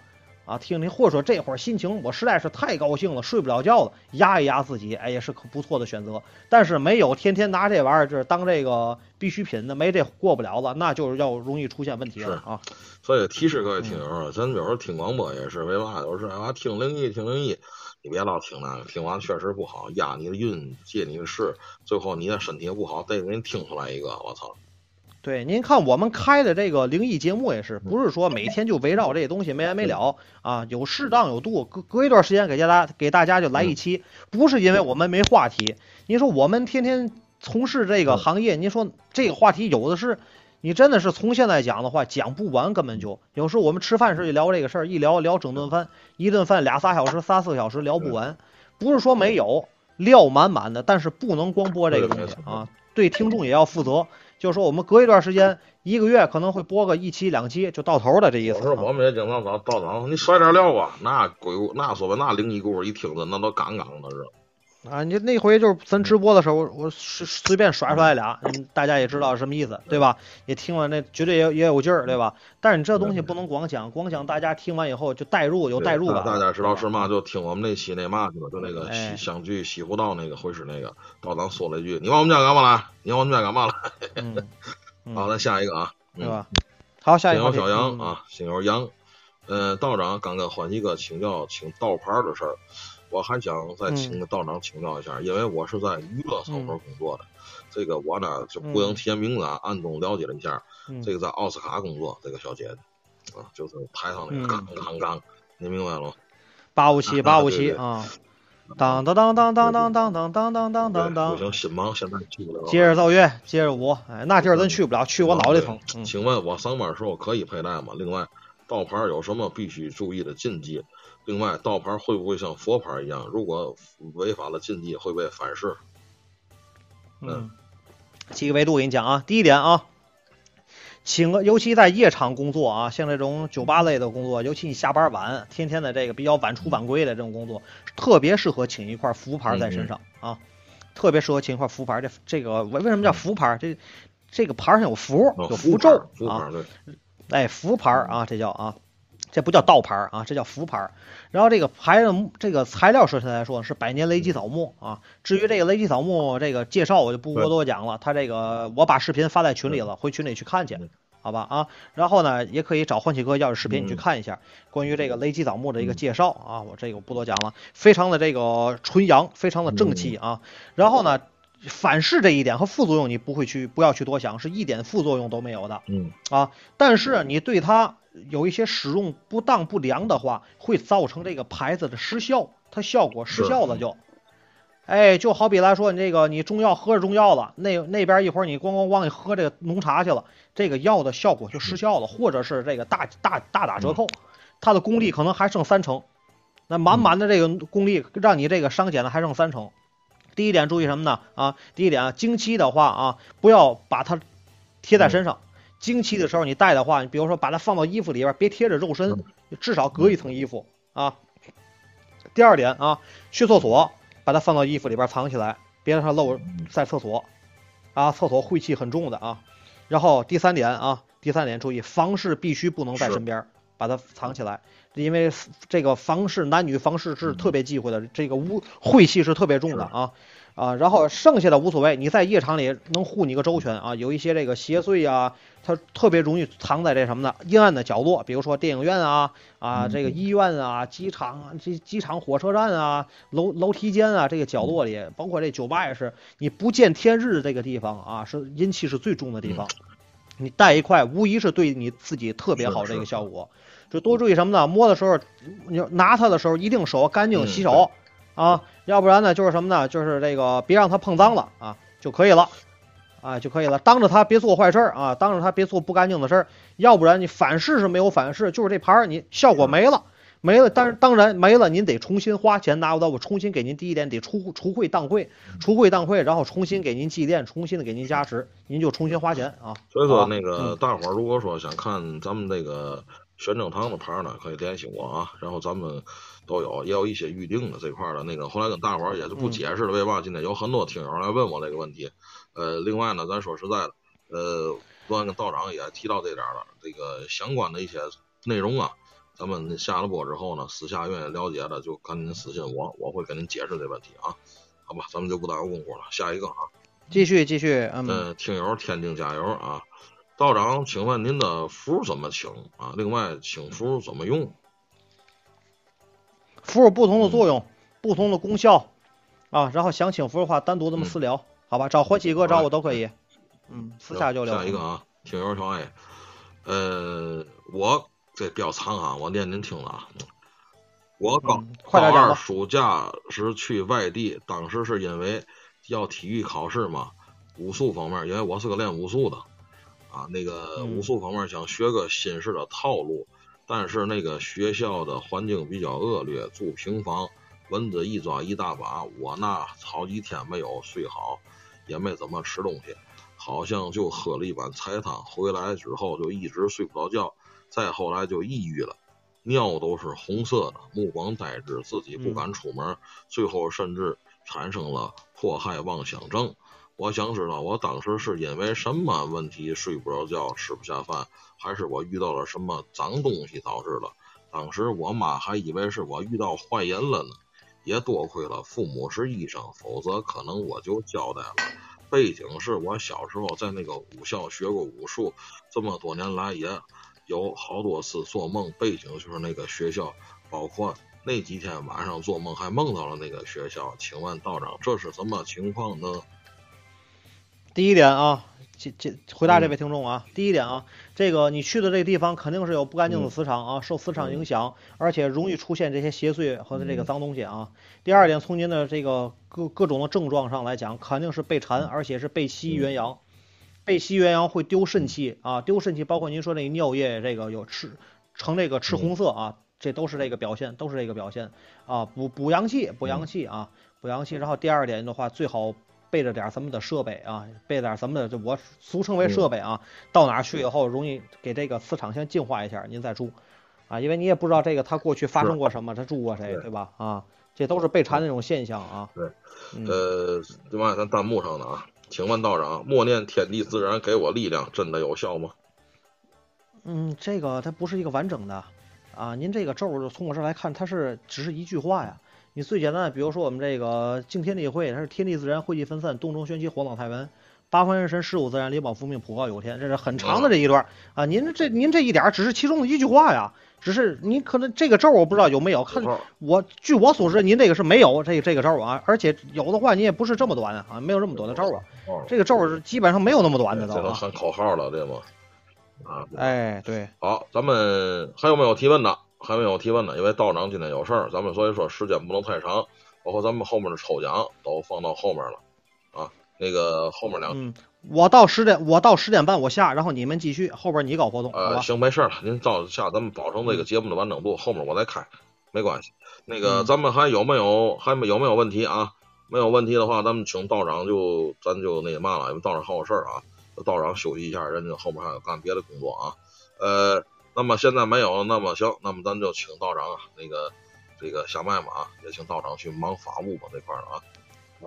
啊，听听，或者说这会儿心情我实在是太高兴了，睡不了觉了，压一压自己，哎，也是可不错的选择。但是没有天天拿这玩意儿就是当这个必需品的，没这过不了了，那就是要容易出现问题了啊。所以提示各位听友，咱有时候听广播也是为嘛？有时候啊听灵异，听灵异。你别老听那个，听完确实不好，压你的运，借你的势，最后你的身体也不好，得给你听出来一个，我操！对，您看我们开的这个灵异节目也是，不是说每天就围绕这些东西没完没了啊，有适当有度，隔隔一段时间给大家给大家就来一期，不是因为我们没话题，您说我们天天从事这个行业，您说这个话题有的是。你真的是从现在讲的话，讲不完，根本就。有时候我们吃饭时就聊这个事儿，一聊聊整顿饭，一顿饭俩仨小时、仨四个小时聊不完。不是说没有料满满的，但是不能光播这个东西啊，对听众也要负责。就是说我们隔一段时间，一个月可能会播个一期两期就到头了，这意思。不是我们也经常到到场，你甩点料吧，那鬼那说吧那灵异故事一听着那都杠杠的是。啊，你那回就是咱直播的时候，我随随便甩出来俩，大家也知道什么意思，对吧？也听了那绝对也也有劲儿，对吧？但是你这东西不能光讲，光讲大家听完以后就代入，有代入感。大家知道是嘛？就听我们那期那嘛去了，就那个相聚西湖道那个会师那个道长说了一句：“你往我们家干嘛来？你往我们家干嘛来？*laughs* ”好，咱下一个啊，对吧？好，下一个。小杨啊，星友杨，嗯，道长刚跟欢喜哥请教请道牌的事儿。我还想再请道长请教一下，因为我是在娱乐场所工作的，这个我呢就不能提名字啊，暗中了解了一下，这个在奥斯卡工作，这个小姐姐啊，就是台上那个杠杠杠，你明白了吗？八五七 *laughs* 八五七啊，当当当当当当当当当当当当当，不行，心忙，现在去不了。接着奏乐，接着舞，哎，那地儿咱去不了，去我脑袋疼。请问我上班时候可以佩戴吗？另外，道牌有什么必须注意的禁忌？另外，道牌会不会像佛牌一样？如果违反了禁忌，会被反噬？嗯，几个维度给你讲啊。第一点啊，请个，尤其在夜场工作啊，像这种酒吧类的工作，尤其你下班晚，天天的这个比较晚出晚归的这种工作，特别适合请一块福牌在身上啊，特别适合请一块福牌。这这个为为什么叫福牌？这这个牌上有符，有符咒啊。哎，福牌啊，这叫啊。这不叫道牌啊，这叫福牌。然后这个牌的这个材料说起来说是百年雷击枣木啊。至于这个雷击枣木这个介绍，我就不过多讲了。他这个我把视频发在群里了，回群里去看去，好吧啊。然后呢，也可以找欢喜哥要视频，你去看一下关于这个雷击枣木的一个介绍啊。我这个不多讲了，非常的这个纯阳，非常的正气啊。然后呢，反噬这一点和副作用你不会去不要去多想，是一点副作用都没有的。嗯啊，但是你对它。有一些使用不当不良的话，会造成这个牌子的失效，它效果失效了就，哎，就好比来说，你这个你中药喝着中药了，那那边一会儿你咣咣咣你喝这个浓茶去了，这个药的效果就失效了，或者是这个大大大打折扣，它的功力可能还剩三成，那满满的这个功力让你这个伤减的还剩三成。第一点注意什么呢？啊，第一点啊，经期的话啊，不要把它贴在身上。经期的时候你戴的话，你比如说把它放到衣服里边，别贴着肉身，至少隔一层衣服啊。第二点啊，去厕所把它放到衣服里边藏起来，别让它漏在厕所啊。厕所晦气很重的啊。然后第三点啊，第三点注意，房事必须不能在身边，把它藏起来，因为这个房事男女房事是特别忌讳的，这个污晦气是特别重的啊。啊，然后剩下的无所谓，你在夜场里能护你个周全啊。有一些这个邪祟啊，它特别容易藏在这什么呢？阴暗的角落，比如说电影院啊，啊，这个医院啊，机场啊，这机场火车站啊，楼楼梯间啊，这个角落里，包括这酒吧也是，你不见天日这个地方啊，是阴气是最重的地方。你带一块，无疑是对你自己特别好这个效果。就多注意什么呢？摸的时候，你拿它的时候一定手干净洗手啊，要不然呢就是什么呢？就是这个别让它碰脏了啊就可以了。啊就可以了，当着他别做坏事儿啊，当着他别做不干净的事儿，要不然你反噬是没有反噬，就是这牌儿你效果没了，没了，当当然没了，您得重新花钱拿不到，我重新给您第一点得除除会当会，除会当会，然后重新给您祭奠，重新的给您加持，您就重新花钱啊。所以说那个大伙儿如果说想看咱们这个玄正堂的牌儿呢，可以联系我啊，然后咱们都有，也有一些预定的这块的那个，后来跟大伙儿也就不解释了，为嘛今天有很多听友来问我这个问题。呃，另外呢，咱说实在的，呃，昨天跟道长也提到这点了，这个相关的一些内容啊，咱们下了播之后呢，私下愿意了解的就赶紧私信我，我会给您解释这问题啊，好吧，咱们就不耽误功夫了，下一个啊，继续继续，嗯，听友天津加油啊，道长，请问您的符怎么请啊？另外，请符怎么用？符不同的作用，不同的功效啊，然后想请符的话，单独这么私聊。好吧，找欢喜哥找我都可以，嗯，私下就聊。下一个啊，听友小爱呃，我这比较长啊，我念您听了啊。我高高二暑假时去外地，当时是因为要体育考试嘛，武术方面，因为我是个练武术的啊，那个武术方面想学个新式的套路，但是那个学校的环境比较恶劣，住平房，蚊子一抓一大把，我那好几天没有睡好。也没怎么吃东西，好像就喝了一碗菜汤，回来之后就一直睡不着觉，再后来就抑郁了，尿都是红色的，目光呆滞，自己不敢出门，最后甚至产生了迫害妄想症。我想知道，我当时是因为什么问题睡不着觉、吃不下饭，还是我遇到了什么脏东西导致的？当时我妈还以为是我遇到坏人了呢。也多亏了父母是医生，否则可能我就交代了。背景是我小时候在那个武校学过武术，这么多年来也有好多次做梦。背景就是那个学校，包括那几天晚上做梦还梦到了那个学校。请问道长，这是什么情况呢？第一点啊。这这回答这位听众啊，第一点啊，这个你去的这个地方肯定是有不干净的磁场啊，受磁场影响，而且容易出现这些邪祟和这个脏东西啊。第二点，从您的这个各各种的症状上来讲，肯定是被缠，而且是被吸元阳，被吸元阳会丢肾气啊，丢肾气，包括您说那个尿液这个有赤呈这个赤红色啊，这都是这个表现，都是这个表现啊，补补阳气，补阳气啊，补阳气。然后第二点的话，最好。备着点咱们的设备啊，备点咱们的，就我俗称为设备啊。到哪去以后，容易给这个磁场先净化一下，您再住啊，因为你也不知道这个他过去发生过什么，他住过谁，对吧？啊，这都是被缠那种现象啊。对，呃，另外咱弹幕上的啊，请问道长，默念天地自然给我力量，真的有效吗？嗯，这个它不是一个完整的啊，您这个咒从我这来看，它是只是一句话呀。你最简单的，比如说我们这个敬天地会，它是天地自然，晦气分散，洞中玄奇，火朗太文，八方元神，十五自然，灵宝复命，普告有天，这是很长的这一段啊。您这您这一点只是其中的一句话呀，只是您可能这个咒我不知道有没有，看我据我所知，您这个是没有这这个咒啊，而且有的话你也不是这么短啊，没有这么短的咒啊。这个咒是基本上没有那么短的，这都喊口号了，对吗？啊，哎，对。好，咱们还有没有提问的？还没有提问呢，因为道长今天有事儿，咱们所以说时间不能太长，包括咱们后面的抽奖都放到后面了啊。那个后面两，嗯，我到十点，我到十点半我下，然后你们继续后边你搞活动。呃，行，没事了，您到下，咱们保证这个节目的完整度，后面我再开，没关系。那个咱们还有没有还没有没有问题啊？没有问题的话，咱们请道长就咱就那嘛了，因为道长还有事儿啊，道长休息一下，人家后面还有干别的工作啊。呃。那么现在没有，那么行，那么咱就请道长啊，那个这个下麦嘛，也请道长去忙法务吧这块儿啊。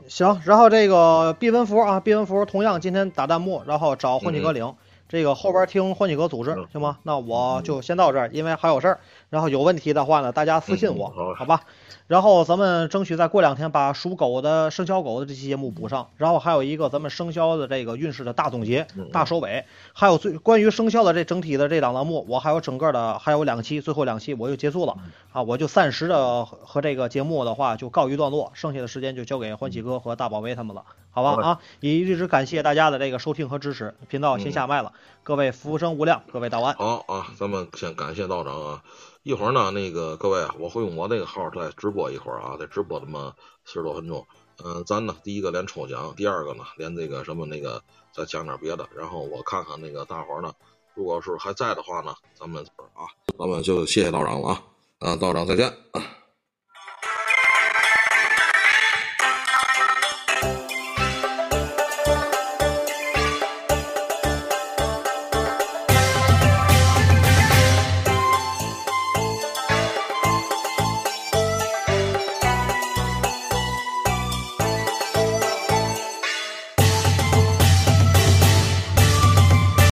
行，然后这个毕文福啊，毕文福同样今天打弹幕，然后找混气哥领。这个后边听欢喜哥组织行吗？那我就先到这儿，因为还有事儿。然后有问题的话呢，大家私信我，好吧？然后咱们争取再过两天把属狗的生肖狗的这期节目补上。然后还有一个咱们生肖的这个运势的大总结、大收尾，还有最关于生肖的这整体的这档栏目，我还有整个的还有两期，最后两期我就结束了啊！我就暂时的和这个节目的话就告一段落，剩下的时间就交给欢喜哥和大宝贝他们了。好吧啊，也一直感谢大家的这个收听和支持，频道先下麦了，各位福生无量，各位道安。好啊，咱们先感谢道长啊。一会儿呢，那个各位啊，我会用我那个号再直播一会儿啊，再直播这么四十多分钟。嗯、咱呢，第一个连抽奖，第二个呢，连这个什么那个再讲点别的。然后我看看那个大伙儿呢，如果是还在的话呢，咱们啊，咱们就谢谢道长了啊。啊，道长再见啊。